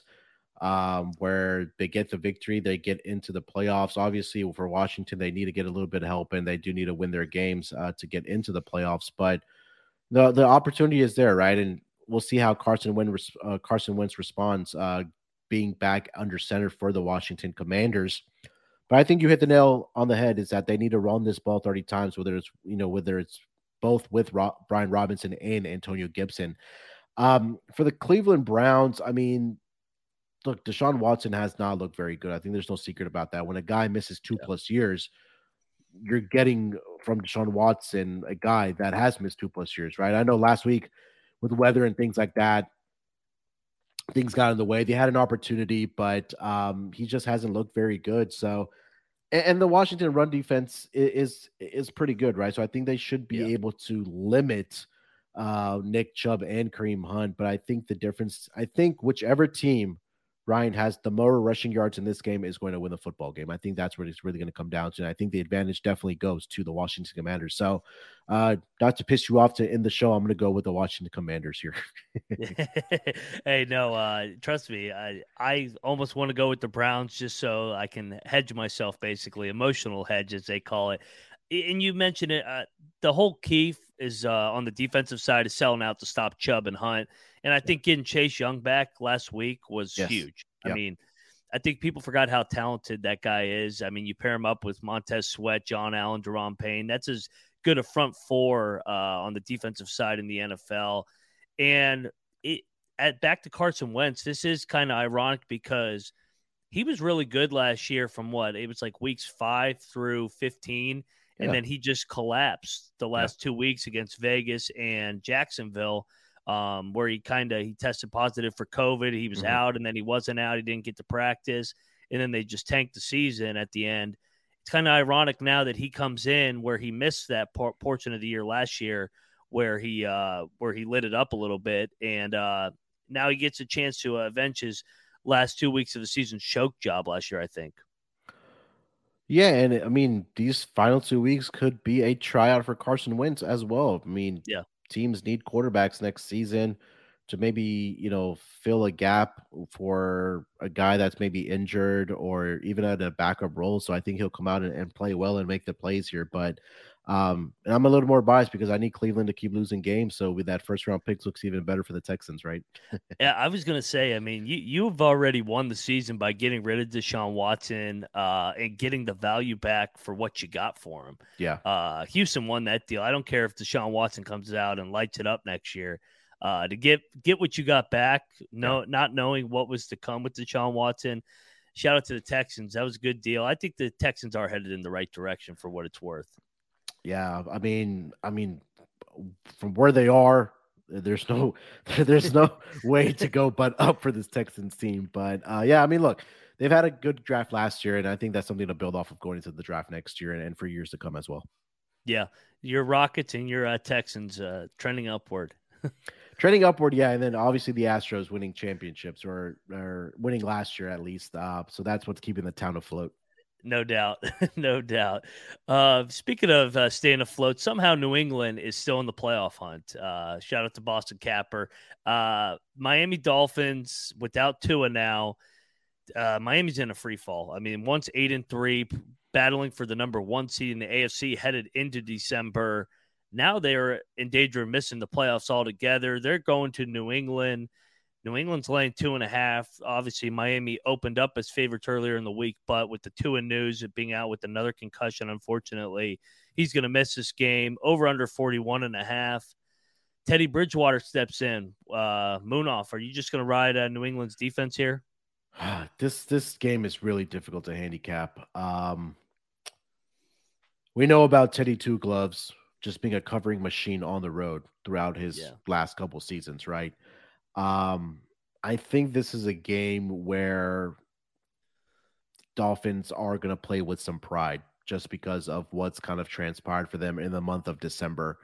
um, where they get the victory, they get into the playoffs. Obviously, for Washington, they need to get a little bit of help, and they do need to win their games uh, to get into the playoffs. But the the opportunity is there, right? And we'll see how Carson Wentz uh, Carson Wentz responds, uh, being back under center for the Washington Commanders. But I think you hit the nail on the head. Is that they need to run this ball thirty times, whether it's you know whether it's both with Ro- Brian Robinson and Antonio Gibson. Um, for the Cleveland Browns, I mean, look, Deshaun Watson has not looked very good. I think there's no secret about that. When a guy misses two yeah. plus years, you're getting from Deshaun Watson, a guy that has missed two plus years, right? I know last week with weather and things like that, things got in the way. They had an opportunity, but um, he just hasn't looked very good. So, and, and the Washington run defense is, is, is pretty good, right? So I think they should be yeah. able to limit uh, Nick Chubb and Kareem Hunt. But I think the difference, I think whichever team Ryan has the more rushing yards in this game is going to win the football game. I think that's what it's really going to come down to. And I think the advantage definitely goes to the Washington Commanders. So, uh, not to piss you off to end the show, I'm going to go with the Washington Commanders here. hey, no, uh, trust me, I I almost want to go with the Browns just so I can hedge myself, basically emotional hedge as they call it. And you mentioned it. Uh, the whole key is uh, on the defensive side is selling out to stop Chubb and Hunt. And I think getting Chase Young back last week was yes. huge. Yep. I mean, I think people forgot how talented that guy is. I mean, you pair him up with Montez Sweat, John Allen, Daron Payne. That's as good a front four uh, on the defensive side in the NFL. And it at back to Carson Wentz, this is kind of ironic because he was really good last year from what it was like weeks five through 15. And yeah. then he just collapsed the last yeah. two weeks against Vegas and Jacksonville um, where he kind of he tested positive for COVID. He was mm-hmm. out, and then he wasn't out. He didn't get to practice, and then they just tanked the season at the end. It's kind of ironic now that he comes in where he missed that por- portion of the year last year, where he uh, where he lit it up a little bit, and uh, now he gets a chance to uh, avenge his last two weeks of the season choke job last year. I think. Yeah, and I mean these final two weeks could be a tryout for Carson Wentz as well. I mean, yeah, teams need quarterbacks next season. to maybe you know fill a gap for a guy that's maybe injured or even at a backup role. So I think he'll come out and, and play well and make the plays here. But um, and I'm a little more biased because I need Cleveland to keep losing games. So with that first round picks looks even better for the Texans, right? yeah, I was gonna say. I mean, you you've already won the season by getting rid of Deshaun Watson uh, and getting the value back for what you got for him. Yeah. Uh, Houston won that deal. I don't care if Deshaun Watson comes out and lights it up next year. Uh, to get get what you got back, no, yeah. not knowing what was to come with Deshaun Watson. Shout out to the Texans. That was a good deal. I think the Texans are headed in the right direction for what it's worth. Yeah, I mean, I mean, from where they are, there's no, there's no way to go but up for this Texans team. But uh, yeah, I mean, look, they've had a good draft last year, and I think that's something to build off of going into the draft next year and, and for years to come as well. Yeah, your Rockets and your uh, Texans uh, trending upward. trending upward, yeah, and then obviously the Astros winning championships or or winning last year at least. Uh, so that's what's keeping the town afloat. No doubt. no doubt. Uh, speaking of uh, staying afloat, somehow New England is still in the playoff hunt. Uh, shout out to Boston Capper. Uh, Miami Dolphins without Tua now. Uh, Miami's in a free fall. I mean, once eight and three, battling for the number one seed in the AFC headed into December. Now they are in danger of missing the playoffs altogether. They're going to New England. New England's laying two and a half. Obviously, Miami opened up as favorites earlier in the week, but with the Tua news of being out with another concussion, unfortunately, he's going to miss this game. Over under 41 and a half. Teddy Bridgewater steps in. Uh, Munaf, are you just going to ride uh, New England's defense here? This this game is really difficult to handicap. Um, we know about Teddy Two Gloves just being a covering machine on the road throughout his yeah. last couple seasons, right? Um, I think this is a game where Dolphins are going to play with some pride just because of what's kind of transpired for them in the month of December,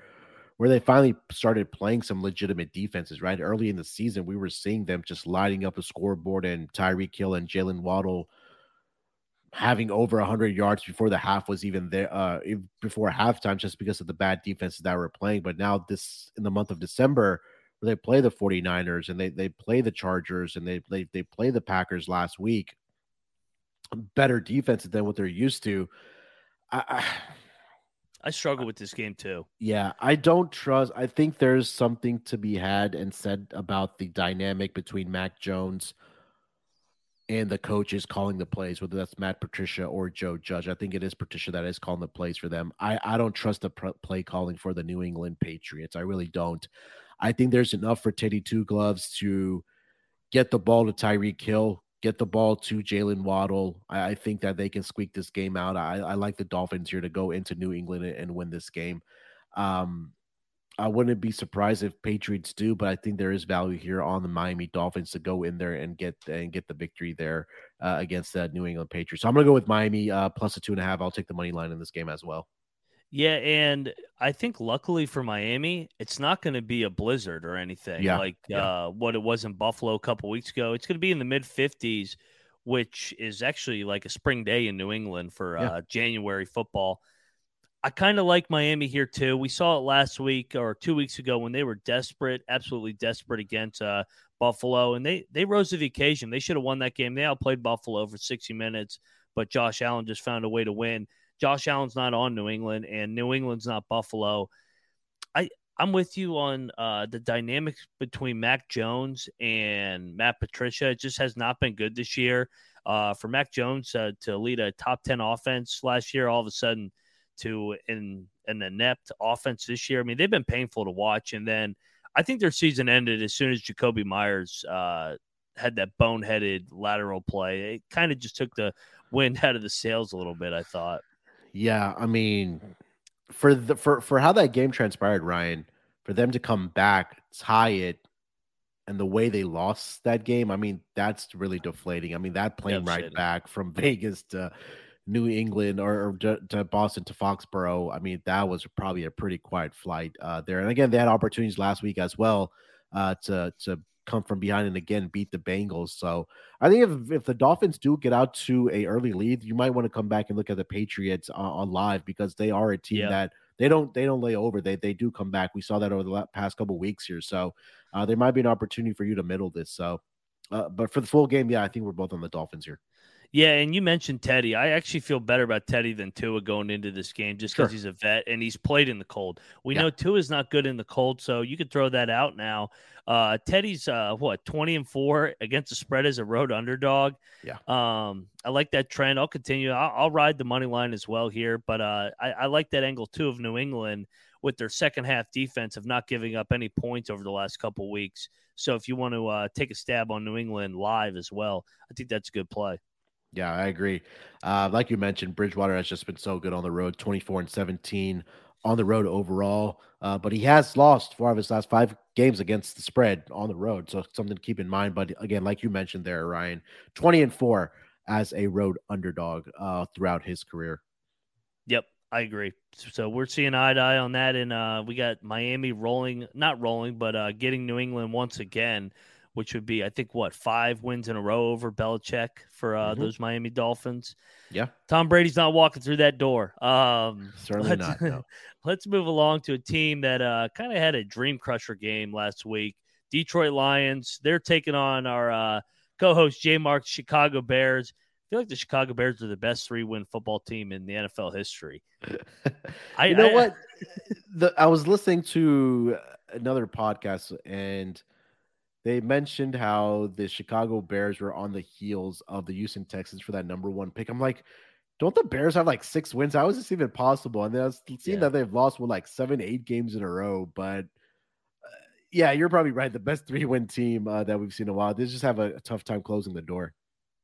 where they finally started playing some legitimate defenses, right? Early in the season, we were seeing them just lighting up a scoreboard and Tyreek Hill and Jaylen Waddle having over 100 yards before the half was even there, uh, before halftime, just because of the bad defenses that were playing. But now, this in the month of December, they play the 49ers and they they play the Chargers and they they they play the Packers last week. Better defense than what they're used to. I, I, I struggle with this game too. Yeah, I don't trust. I think there's something to be had and said about the dynamic between Mac Jones and the coaches calling the plays, whether that's Matt Patricia or Joe Judge. I think it is Patricia that is calling the plays for them. I, I don't trust the play calling for the New England Patriots. I really don't. I think there's enough for Teddy Two Gloves to get the ball to Tyreek Hill, get the ball to Jaylen Waddle. I, I, think that they can squeak this game out. I, I, like the Dolphins here to go into New England and, and win this game. Um, I wouldn't be surprised if Patriots do, but I think there is value here on the Miami Dolphins to go in there and get and get the victory there uh, against the New England Patriots. So I'm going to go with Miami uh, plus a two and a half. I'll take the money line in this game as well. Yeah, and I think luckily for Miami, it's not going to be a blizzard or anything yeah, like yeah. Uh, what it was in Buffalo a couple weeks ago. It's going to be in the mid 50s, which is actually like a spring day in New England for yeah. uh, January football. I kind of like Miami here too. We saw it last week or two weeks ago when they were desperate, absolutely desperate against uh, Buffalo, and they they rose to the occasion. They should have won that game. They outplayed Buffalo for 60 minutes, but Josh Allen just found a way to win. Josh Allen's not on New England, and New England's not Buffalo. I I'm with you on uh, the dynamics between Mac Jones and Matt Patricia. It just has not been good this year. Uh, for Mac Jones uh, to lead a top ten offense last year, all of a sudden to in an inept offense this year. I mean, they've been painful to watch, and then I think their season ended as soon as Jakobi Meyers uh, had that boneheaded lateral play. It kind of just took the wind out of the sails a little bit. I thought. Yeah, I mean, for the for for how that game transpired, Ryan, for them to come back, tie it, and the way they lost that game, I mean, that's really deflating. I mean, that plane right back from Vegas to New England or, or to, to, Boston to Foxborough, I mean, that was probably a pretty quiet flight uh, there. And again, they had opportunities last week as well uh, to to come from behind and again beat the Bengals. So I think if, if the Dolphins do get out to a early lead, you might want to come back and look at the Patriots on, on live because they are a team yeah. that they don't they don't lay over. They they do come back. We saw that over the past couple weeks here. So uh, there might be an opportunity for you to middle this. So, uh, but for the full game, yeah, I think we're both on the Dolphins here. Yeah, and you mentioned Teddy. I actually feel better about Teddy than Tua going into this game just because Sure. he's a vet and he's played in the cold. We Yeah. know Tua's not good in the cold, so you could throw that out now. Uh, Teddy's uh, what twenty and four against the spread as a road underdog. Yeah. um, I like that trend. I'll continue. I'll, I'll ride the money line as well here, but uh, I, I like that angle too of New England with their second half defense of not giving up any points over the last couple weeks. So if you want to uh, take a stab on New England live as well, I think that's a good play. Yeah, I agree. Uh, like you mentioned, Bridgewater has just been so good on the road, 24 and 17 on the road overall. Uh, but he has lost four of his last five games against the spread on the road. So something to keep in mind. But again, like you mentioned there, Ryan, 20 and four as a road underdog uh, throughout his career. Yep, I agree. So we're seeing eye to eye on that, and uh, we got Miami rolling, not rolling, but uh, getting New England once again, which would be, I think, what five wins in a row over Belichick for uh, Mhm. those Miami Dolphins. Yeah, Tom Brady's not walking through that door. Um, certainly let's, not. No. let's move along to a team that uh, kind of had a dream crusher game last week. Detroit Lions. They're taking on our uh, co-host J Mark Chicago Bears. I feel like the Chicago Bears are the best three-win football team in the NFL history. I, you know I- what? The I was listening to another podcast and they mentioned how the Chicago Bears were on the heels of the Houston Texans for that number one pick. I'm like, don't the Bears have like six wins? How is this even possible? And then I was seeing Yeah. that they've lost with like seven, eight games in a row. But uh, yeah, you're probably right. The best three win team uh, that we've seen in a while. They just have a, a tough time closing the door.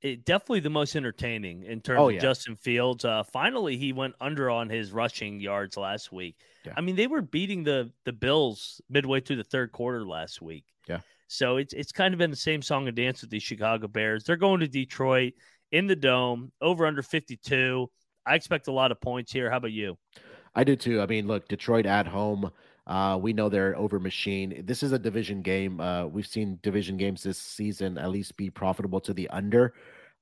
it, definitely the most entertaining in terms Oh, of. Justin Fields. Uh, finally, he went under on his rushing yards last week. Yeah. I mean, they were beating the the Bills midway through the third quarter last week. Yeah. So it's it's kind of been the same song and dance with the Chicago Bears. They're going to Detroit in the dome, over under 52. I expect a lot of points here. How about you? I do too. I mean, look, Detroit at home. Uh, we know they're over machine. This is a division game. Uh, we've seen division games this season at least be profitable to the under.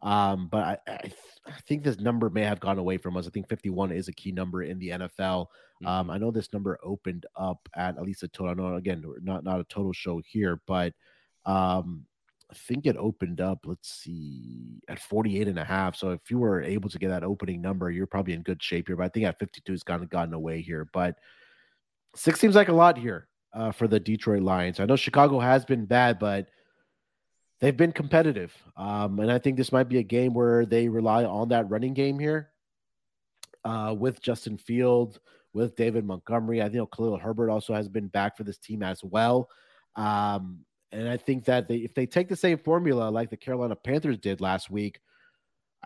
Um, but I, I, th- I think this number may have gone away from us. I think 51 is a key number in the NFL. Um, I know this number opened up at at least a total. I know again, we're not not a total show here, but um, I think it opened up. Let's see, at 48 and a half. So if you were able to get that opening number, you're probably in good shape here. But I think at 52 has kind of gotten away here. But six seems like a lot here uh, for the Detroit Lions. I know Chicago has been bad, but they've been competitive. Um, and I think this might be a game where they rely on that running game here uh, with Justin Field, with David Montgomery. I know Khalil Herbert also has been back for this team as well. Um, and I think that they, if they take the same formula like the Carolina Panthers did last week,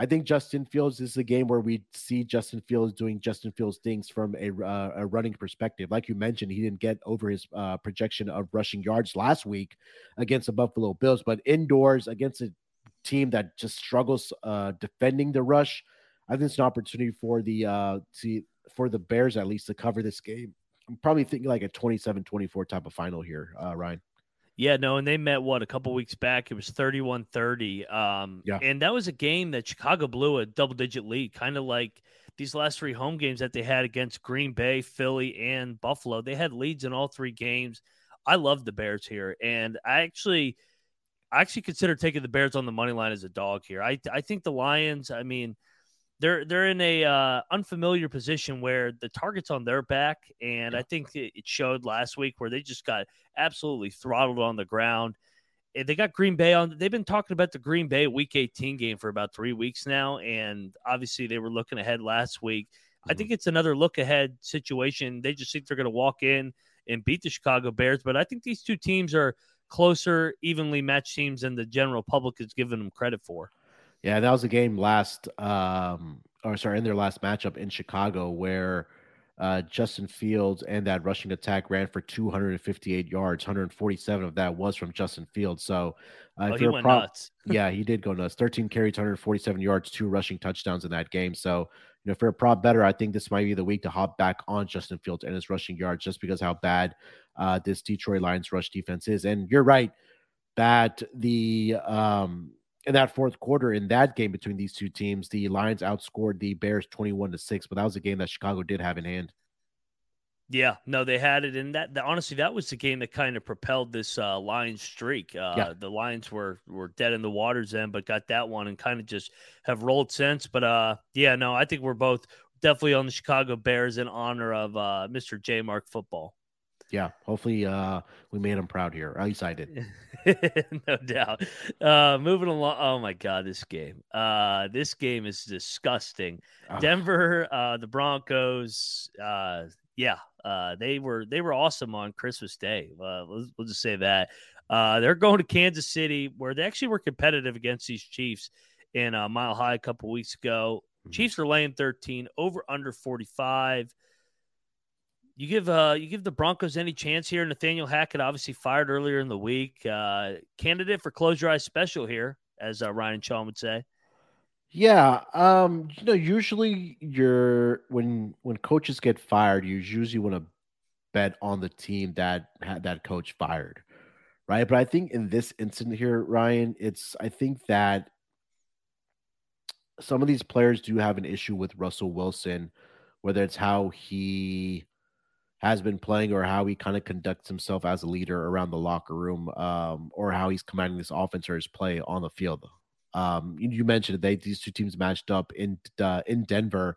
I think Justin Fields is a game where we see Justin Fields doing Justin Fields things from a, uh, a running perspective. Like you mentioned, he didn't get over his uh, projection of rushing yards last week against the Buffalo Bills, but indoors against a team that just struggles uh, defending the rush, I think it's an opportunity for the uh, to, for the Bears at least to cover this game. I'm probably thinking like a 27-24 type of final here, uh, Ryan. Yeah, no, and they met what a couple weeks back. It was 31-30. Um Yeah. and that was a game that Chicago blew a double-digit lead, kind of like these last three home games that they had against Green Bay, Philly, and Buffalo. They had leads in all three games. I love the Bears here, and I actually I actually consider taking the Bears on the money line as a dog here. I I think the Lions, I mean, they're they're in a uh, unfamiliar position where the target's on their back, and I think it, showed last week where they just got absolutely throttled on the ground. And They got Green Bay on. They've been talking about the Green Bay Week 18 game for about three weeks now, and obviously they were looking ahead last week. I Mhm. think it's another look ahead situation. They just think they're going to walk in and beat the Chicago Bears, but I think these two teams are closer, evenly matched teams than the general public is giving them credit for. Yeah, that was a game last, um, or sorry, in their last matchup in Chicago where uh, Justin Fields and that rushing attack ran for 258 yards. 147 of that was from Justin Fields. So, uh, Oh, he you're went prop- nuts. yeah, he did go nuts. 13 carries, 147 yards, two rushing touchdowns in that game. So, you know, for a prop better, I think this might be the week to hop back on Justin Fields and his rushing yards just because how bad uh, this Detroit Lions rush defense is. And you're right that the um in that fourth quarter in that game between these two teams, the Lions outscored the Bears 21 to 6, but that was a game that Chicago did have in hand. Yeah, no, they had it in that. The, honestly, that was the game that kind of propelled this uh, Lions streak. Uh, Yeah. The Lions were were dead in the waters then, but got that one and kind of just have rolled since. But uh, yeah, no, I think we're both definitely on the Chicago Bears in honor of uh, Mr. J Mark football. Yeah, hopefully uh, we made him proud here. At least I did. no doubt. Uh, moving along. Oh my God, this game. Uh, this game is disgusting. Ugh. Denver, uh, the Broncos. Uh, yeah, uh, they were they were awesome on Christmas Day. Uh, we'll, we'll just say that. Uh, they're going to Kansas City, where they actually were competitive against these Chiefs in uh, Mile High a couple weeks ago. Mhm. Chiefs are laying 13, over under 45. You give uh you give the Broncos any chance here? Nathaniel Hackett obviously fired earlier in the week. Uh candidate for close your eyes special here, as uh, Ryan Shaw would say. Yeah, um, you know, usually you're when when coaches get fired, you usually want to bet on the team that had that coach fired, right? But I think in this incident here, Ryan, it's I think that some of these players do have an issue with Russell Wilson, whether it's how he has been playing or how he kind of conducts himself as a leader around the locker room, um, or how he's commanding this offense or his play on the field. Um, you, mentioned these two teams matched up in uh, in Denver,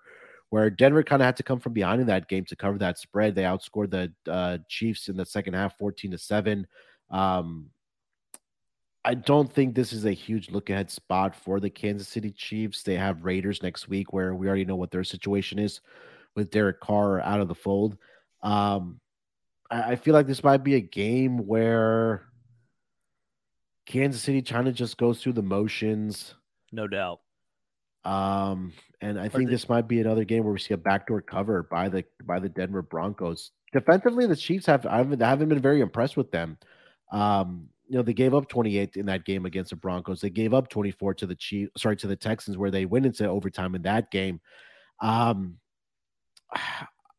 where Denver kind of had to come from behind in that game to cover that spread. They outscored the uh, Chiefs in the second half, fourteen to seven. Um, I don't think this is a huge look ahead spot for the Kansas City Chiefs. They have Raiders next week, where we already know what their situation is with Derek Carr out of the fold. Um, I, I feel like this might be a game where Kansas City kind of just goes through the motions. No doubt. Um, and I think this might be another game where we see a backdoor cover by the by the Denver Broncos. Defensively, the Chiefs have I haven't, I haven't been very impressed with them. Um, you know, they gave up 28 in that game against the Broncos. They gave up 24 to the Chiefs, sorry, to the Texans, where they went into overtime in that game. Um,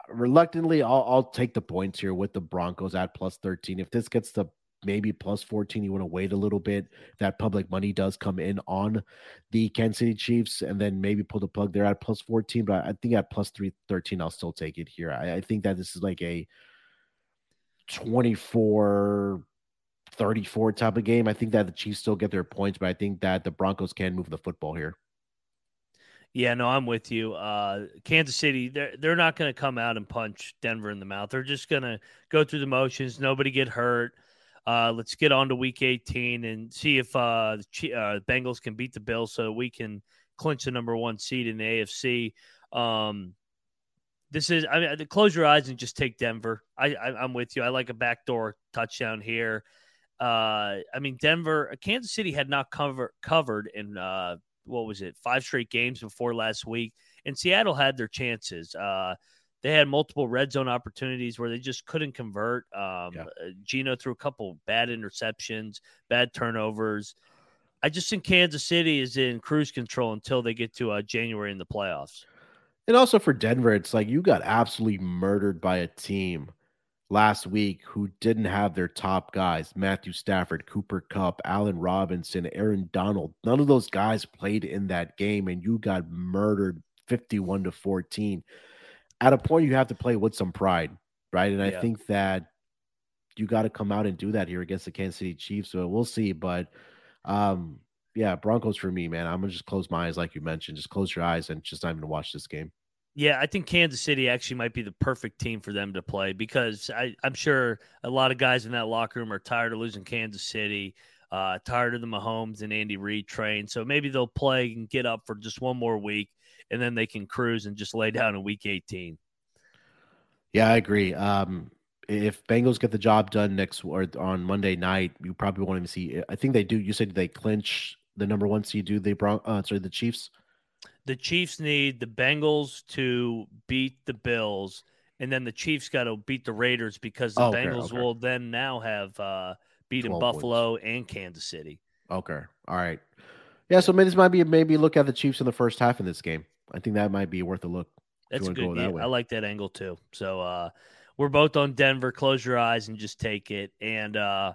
reluctantly, I'll, I'll take the points here with the Broncos at plus 13. If this gets to maybe plus 14, you want to wait a little bit. That public money does come in on the Kansas City Chiefs and then maybe pull the plug there at plus 14. But I think at plus 313, I'll still take it here. I, I think that this is like a 24 34 type of game. I think that the Chiefs still get their points, but I think that the Broncos can move the football here. Yeah, no, I'm with you. Uh, Kansas City, they're they're not going to come out and punch Denver in the mouth. They're just going to go through the motions. Nobody get hurt. Uh, let's get on to Week 18 and see if uh, the uh, Bengals can beat the Bills so we can clinch the number one seed in the AFC. Um, this is, I mean, close your eyes and just take Denver. I, I I'm with you. I like a backdoor touchdown here. Uh, I mean, Denver, Kansas City had not cover, covered in uh, what was it, five straight games before last week. And Seattle had their chances. Uh, they had multiple red zone opportunities where they just couldn't convert. Um, Yeah. uh, Gino threw a couple bad interceptions, bad turnovers. I just think Kansas City is in cruise control until they get to uh, January in the playoffs. And also for Denver, it's like you got absolutely murdered by a team last week who didn't have their top guys Matthew Stafford, Cooper Kupp, Allen Robinson, Aaron Donald. None of those guys played in that game, and you got murdered 51 to 14. At a point, you have to play with some pride, right? And I think that you got to come out and do that here against the Kansas City Chiefs. So we'll see. But um, yeah, Broncos for me, man. I'm gonna just close my eyes, like you mentioned. Just close your eyes and just not even watch this game. Yeah, I think Kansas City actually might be the perfect team for them to play because I, I'm sure a lot of guys in that locker room are tired of losing Kansas City, uh, tired of the Mahomes and Andy Reid train. So maybe they'll play and get up for just one more week, and then they can cruise and just lay down in Week 18. Yeah, I agree. Um, if Bengals get the job done next or on Monday night, you probably won't even see. I think they do. You said they clinch the number one seed. Do they? Uh, sorry, the Chiefs. The Chiefs need the Bengals to beat the Bills, and then the Chiefs got to beat the Raiders because the Oh, okay, Bengals okay. will then now have uh, beaten 12 Buffalo and Kansas City. Okay. All right. Yeah. So maybe this might be maybe look at the Chiefs in the first half in this game. I think that might be worth a look. That's a wanna go good. that I like that angle too. So uh, we're both on Denver. Close your eyes and just take it. And uh,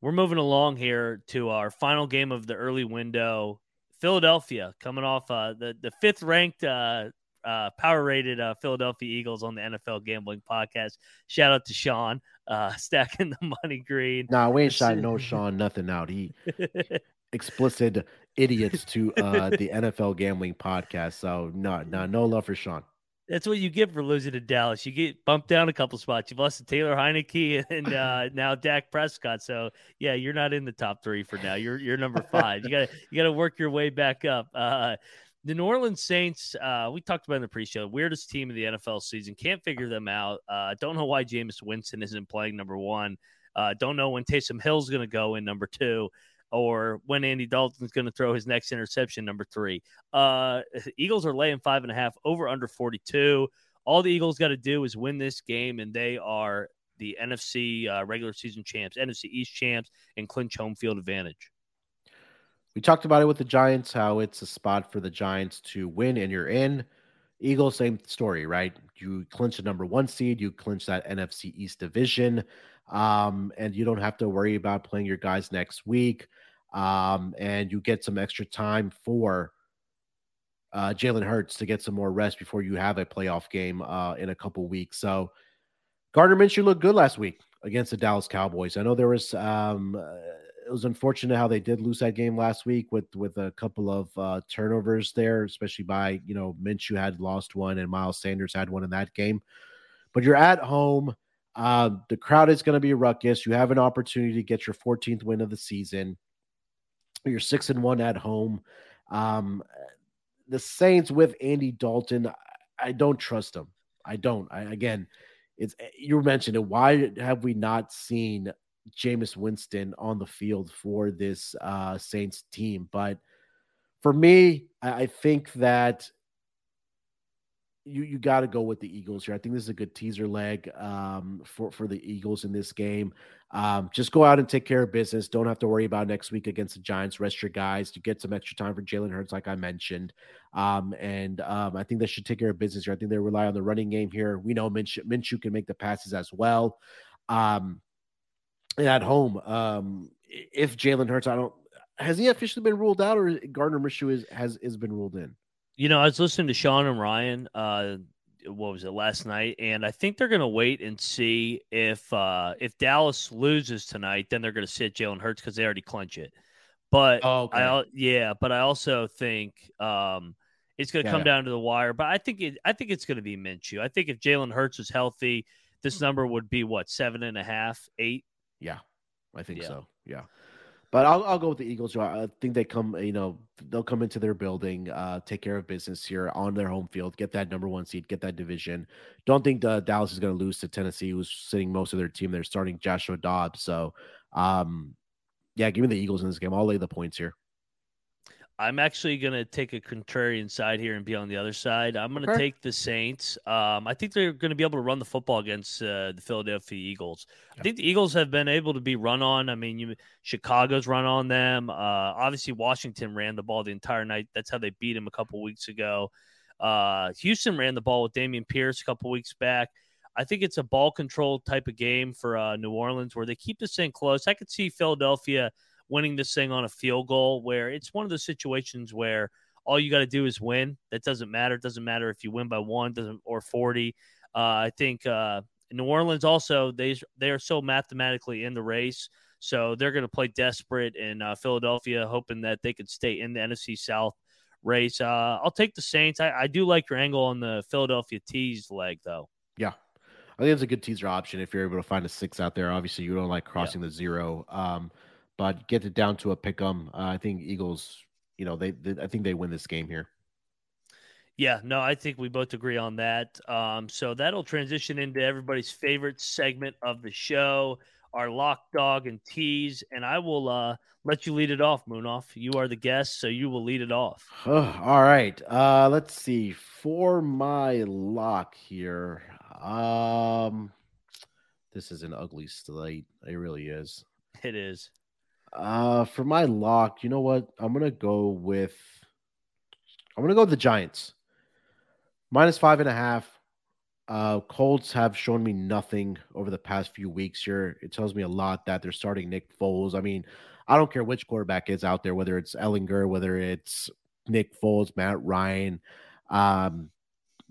we're moving along here to our final game of the early window. Philadelphia coming off uh, the the fifth ranked uh, uh, power rated uh, Philadelphia Eagles on the NFL Gambling Podcast. Shout out to Sean uh, stacking the money green. Nah, we ain't shot no Sean nothing out. He explicit idiots to uh the NFL gambling podcast. So no, no, no love for Sean. That's what you get for losing to Dallas. You get bumped down a couple spots. You've lost to Taylor Heinicke and uh, now Dak Prescott. So yeah, you're not in the top three for now. You're you're number five. You gotta you gotta work your way back up. Uh, the New Orleans Saints, uh, we talked about in the pre-show, weirdest team of the NFL season. Can't figure them out. Uh, don't know why Jameis Winston isn't playing number one. Uh, don't know when Taysom Hill's going to go in number two or when Andy Dalton's going to throw his next interception, number three. Uh, Eagles are laying five and a half over under 42. All the Eagles got to do is win this game, and they are the NFC uh, regular season champs, NFC East champs, and clinch home field advantage. We talked about it with the Giants, how it's a spot for the Giants to win, and you're in. Eagles, same story, right? You clinch the number one seed, you clinch that NFC East division, um, and you don't have to worry about playing your guys next week. Um, and you get some extra time for uh, Jalen Hurts to get some more rest before you have a playoff game uh, in a couple weeks. So Gardner Minshew looked good last week against the Dallas Cowboys. I know there was um, it was unfortunate how they did lose that game last week with with a couple of uh, turnovers there, especially by you know Minshew had lost one and Miles Sanders had one in that game. But you're at home. Uh, the crowd is going to be ruckus. You have an opportunity to get your 14th win of the season. You're six and one at home. Um, the Saints with Andy Dalton, I don't trust them. I don't. I, again, it's you mentioned it. Why have we not seen Jameis Winston on the field for this uh, Saints team? But for me, I, I think that you you got to go with the Eagles here. I think this is a good teaser leg um, for for the Eagles in this game. Um, just go out and take care of business. Don't have to worry about next week against the Giants. Rest your guys to get some extra time for Jalen Hurts, like I mentioned. Um, and um, I think they should take care of business here. I think they rely on the running game here. We know Minshew, Minshew can make the passes as well. Um, and at home, um, if Jalen Hurts, I don't has he officially been ruled out, or Gardner Minshew is has is been ruled in? You know, I was listening to Sean and Ryan. Uh, what was it last night? And I think they're going to wait and see if uh, if Dallas loses tonight, then they're going to sit Jalen Hurts because they already clinch it. But oh, okay. I yeah, but I also think um, it's going to Yeah, come yeah. down to the wire. But I think it I think it's going to be Minshew. I think if Jalen Hurts is healthy, this number would be what seven and a half, eight. Yeah, I think Yeah. so. Yeah. But I'll, I'll go with the Eagles. I think they come, you know, they'll come into their building, uh, take care of business here on their home field, get that number one seed, get that division. Don't think uh, Dallas is going to lose to Tennessee, who's sitting most of their team. They're starting Joshua Dobbs. So, um, yeah, give me the Eagles in this game. I'll lay the points here. I'm actually going to take a contrarian side here and be on the other side. I'm going to Okay. take the Saints. Um, I think they're going to be able to run the football against uh, the Philadelphia Eagles. I think the Eagles have been able to be run on. I mean, you, Chicago's run on them. Uh, obviously, Washington ran the ball the entire night. That's how they beat him a couple weeks ago. Uh, Houston ran the ball with Dameon Pierce a couple weeks back. I think it's a ball control type of game for uh, New Orleans where they keep this thing close. I could see Philadelphia winning this thing on a field goal where it's one of those situations where all you got to do is win. That doesn't matter. It doesn't matter if you win by one doesn't or 40. Uh, I think uh, New Orleans also they they are so mathematically in the race, so they're going to play desperate in uh, Philadelphia, hoping that they could stay in the NFC South race. Uh, I'll take the Saints. I, I do like your angle on the Philadelphia tease leg though. Yeah. I think it's a good teaser option if you're able to find a six out there. Obviously, you don't like crossing the zero, um, but get it down to a pick 'em. Uh, I think Eagles, you know, they, they, I think they win this game here. Yeah, no, I think we both agree on that. Um, so that'll transition into everybody's favorite segment of the show, our lock dog and tease. And I will uh, let you lead it off, Munaf. You are the guest, so you will lead it off. all right. Uh, let's see. For my lock here, um, this is an ugly slate. It really is. It is. Uh, for my lock, you know what? I'm gonna go with. I'm gonna go with the Giants. Minus five and a half. Uh, Colts have shown me nothing over the past few weeks here. It tells me a lot that they're starting Nick Foles. I mean, I don't care which quarterback is out there, whether it's Ehlinger, whether it's Nick Foles, Matt Ryan. Um,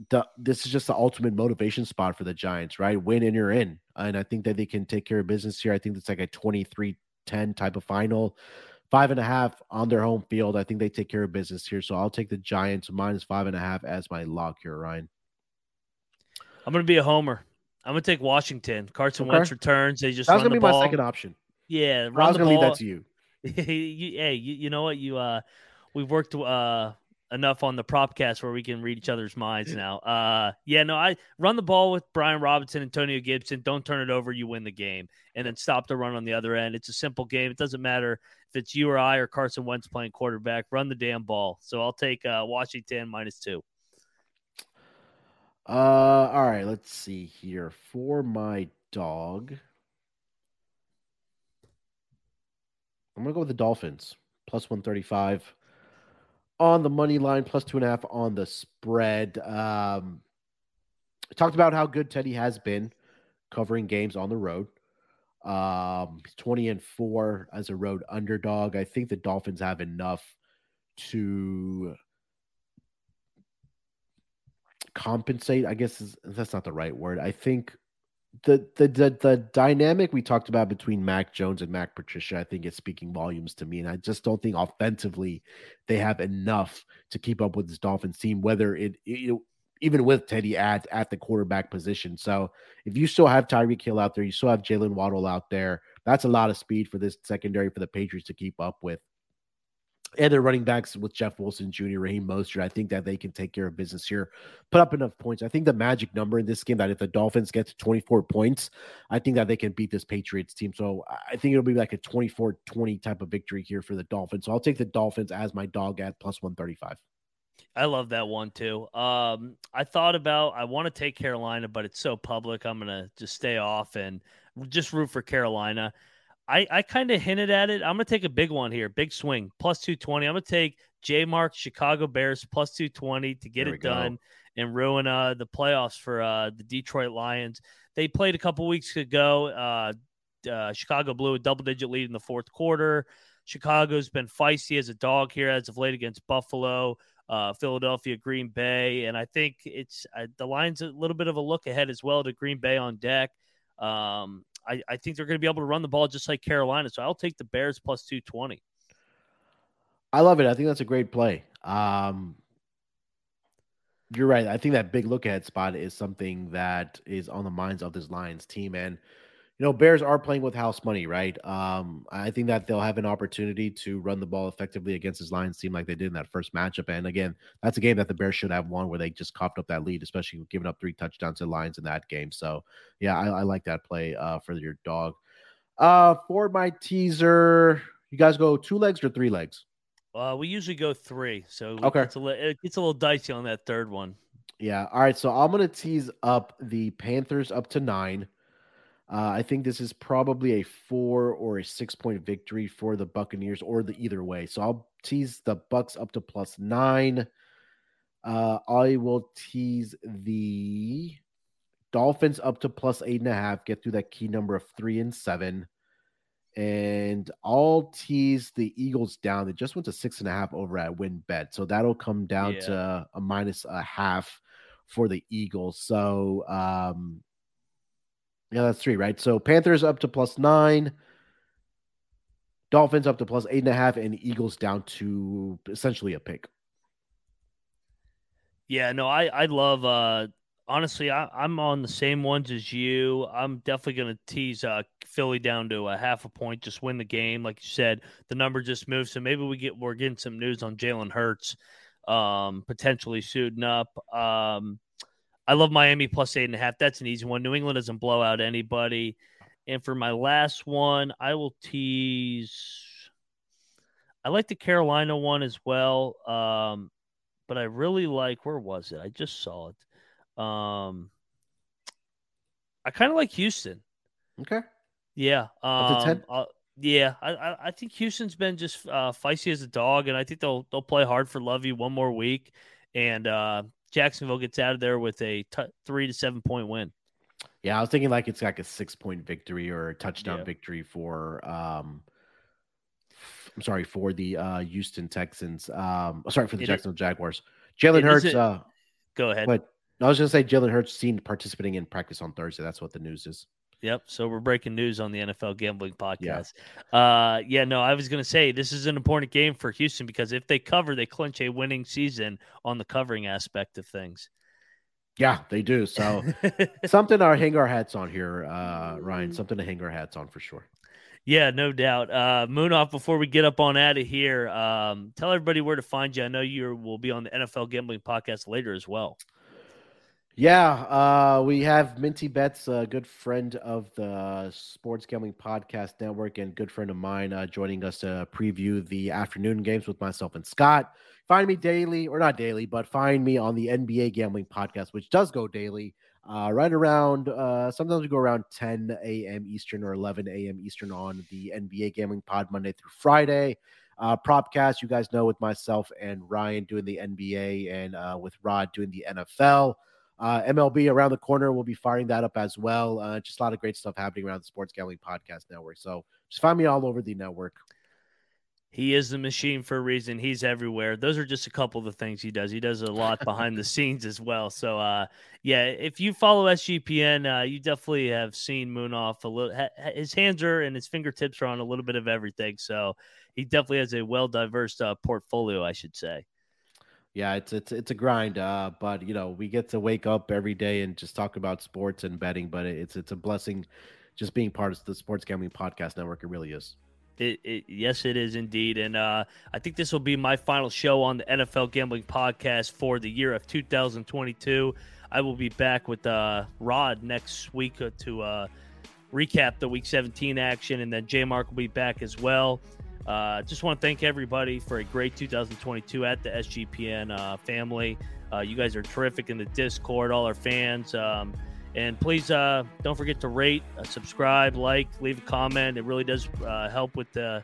the this is just the ultimate motivation spot for the Giants, right? Win and you're in. And I think that they can take care of business here. I think it's like a 23 10 type of final. Five and a half on their home field. I think they take care of business here. So I'll take the Giants minus five and a half as my lock here, Ryan. I'm going to be a homer. I'm going to take Washington. Carson Okay. Wentz returns. They just That was run gonna the be my second option. Yeah, I was gonna leave that to you. you, hey, you, you know what? You uh, we've worked uh enough on the propcast where we can read each other's minds now. Uh, yeah, no, I run the ball with Brian Robinson, Antonio Gibson. Don't turn it over. You win the game, and then stop the run on the other end. It's a simple game. It doesn't matter if it's you or I or Carson Wentz playing quarterback. Run the damn ball. So I'll take uh, Washington minus two. Uh, all right, let's see here for my dog. I'm gonna go with the Dolphins plus one thirty five on the money line, plus two and a half on the spread. Um, talked about how good Teddy has been covering games on the road. Um, he's 20 and four as a road underdog. I think the Dolphins have enough to compensate. I guess is, that's not the right word. I think the, the the the dynamic we talked about between Mac Jones and Mac Patricia, I think is speaking volumes to me. And I just don't think offensively they have enough to keep up with this Dolphins team, whether it, it even with Teddy at at the quarterback position. So if you still have Tyreek Hill out there, you still have Jaylen Waddle out there. That's a lot of speed for this secondary for the Patriots to keep up with. And their running backs with Jeff Wilson Jr., Raheem Mostert, I think that they can take care of business here, put up enough points. I think the magic number in this game that if the Dolphins get to 24 points, I think that they can beat this Patriots team. So I think it'll be like a 24 20 type of victory here for the Dolphins. So I'll take the Dolphins as my dog at plus 135. I love that one too. Um, I thought about I want to take Carolina, but it's so public. I'm gonna just stay off and just root for Carolina. I, I kind of hinted at it. I'm gonna take a big one here, big swing, plus two twenty. I'm gonna take J Mark Chicago Bears plus two twenty to get There it go. done and ruin uh the playoffs for uh the Detroit Lions. They played a couple weeks ago. Uh, uh, Chicago blew a double digit lead in the fourth quarter. Chicago's been feisty as a dog here as of late against Buffalo uh, Philadelphia, Green Bay, and I think it's uh, the Lions a little bit of a look ahead as well to Green Bay on deck. Um, I, I think they're going to be able to run the ball just like Carolina, so I'll take the Bears plus two twenty. I love it. I think that's a great play. Um, you're right. I think that big look ahead spot is something that is on the minds of this Lions team. And, you know, Bears are playing with house money, right? Um, I think that they'll have an opportunity to run the ball effectively against this Lions team like they did in that first matchup. And again, that's a game that the Bears should have won where they just copped up that lead, especially giving up three touchdowns to Lions in that game. So, yeah, I, I like that play uh, for your dog. Uh, for my teaser, you guys go two legs or three legs? Uh, we usually go three, so Okay. it's a, li- it gets a little dicey on that third one. Yeah. All right. So I'm going to tease up the Panthers up to nine. Uh, I think this is probably a four or a six point victory for the Buccaneers, or the either way. So I'll tease the Bucks up to plus nine. Uh, I will tease the Dolphins up to plus eight and a half. Get through that key number of three and seven, and I'll tease the Eagles down. They just went to six and a half over at WynnBET, so that'll come down Yeah. to a minus a half for the Eagles. So, um, yeah, that's three, right? So Panthers up to plus nine, Dolphins up to plus eight and a half, and Eagles down to essentially a pick. Yeah, no, I I love. uh Honestly, I, I'm on the same ones as you. I'm definitely to tease uh, Philly down to a half a point, just win the game. Like you said, the number just moved, so maybe we get we're getting some news on Jalen Hurts um, potentially suiting up. Um, I love Miami plus eight and a half. That's an easy one. New England doesn't blow out anybody. And for my last one, I will tease. I like the Carolina one as well. Um, but I really like where was it? I just saw it. Um, I kind of like Houston. Okay. Yeah. Up to 10? Um, uh, yeah, I, I I think Houston's been just uh, feisty as a dog, and I think they'll they'll play hard for Lovie one more week, and uh, Jacksonville gets out of there with a t- three to seven point win. Yeah, I was thinking like it's like a six point victory or a touchdown Yeah. victory for um I'm sorry, for the uh Houston Texans. Um sorry for the It is- Jacksonville Jaguars. Jalen Hurts, isn't- uh Go ahead. but I was going to say Jalen Hurts seen participating in practice on Thursday. That's what the news is. Yep. So we're breaking news on the NFL gambling podcast. Yeah. Uh, yeah. No, I was going to say this is an important game for Houston because if they cover, they clinch a winning season on the covering aspect of things. Yeah, they do. So something to hang our hats on here, uh, Ryan. Something to hang our hats on for sure. Yeah, no doubt. Uh, Munaf before we get up on out of here, um, tell everybody where to find you. I know you will be on the NFL Gambling Podcast later as well. Yeah, uh, we have Minty Bets, a good friend of the Sports Gambling Podcast Network and good friend of mine, uh, joining us to preview the afternoon games with myself and Scott. Find me daily, or not daily, but find me on the NBA Gambling Podcast, which does go daily, uh, right around. Uh, sometimes we go around 10 a.m. Eastern or 11 a.m. Eastern on the NBA Gambling Pod Monday through Friday. Uh, Propcast, you guys know, with myself and Ryan doing the NBA and uh, with Rod doing the NFL. Uh, MLB around the corner. We'll be firing that up as well. Uh, just a lot of great stuff happening around the Sports Gambling Podcast Network. So just find me all over the network. He is the machine for a reason. He's everywhere. Those are just a couple of the things he does. He does a lot behind the scenes as well. So, uh, yeah, if you follow SGPN, uh, you definitely have seen Munaf a little. Ha- his hands are and his fingertips are on a little bit of everything. So, he definitely has a well diverse uh, portfolio, I should say yeah, it's it's it's a grind. Uh, but you know, we get to wake up every day and just talk about sports and betting. But it's it's a blessing, just being part of the Sports Gambling Podcast Network. It really is. It, it, yes, it is indeed, and uh, I think this will be my final show on the NFL Gambling Podcast for the year of 2022. I will be back with uh, Rod next week to uh, recap the Week 17 action, and then J Mark will be back as well. Uh, just want to thank everybody for a great 2022 at the SGPN uh, family. Uh, you guys are terrific in the Discord, all our fans. Um, and please uh, don't forget to rate, uh, subscribe, like, leave a comment. It really does uh, help with the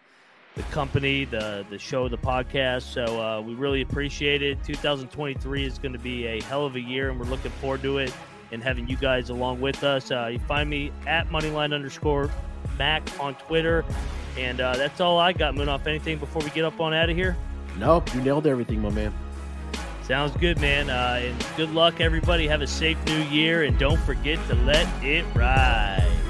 the company, the the show, the podcast. So we really appreciate it. 2023 is going to be a hell of a year, and we're looking forward to it and having you guys along with us. you find me at moneyline underscore Mac on Twitter. And uh, that's all I got. Munaf. anything before we get up on out of here? Nope, you nailed everything, my man. Sounds good, man. Uh, and good luck, everybody. Have a safe new year, and don't forget to let it ride.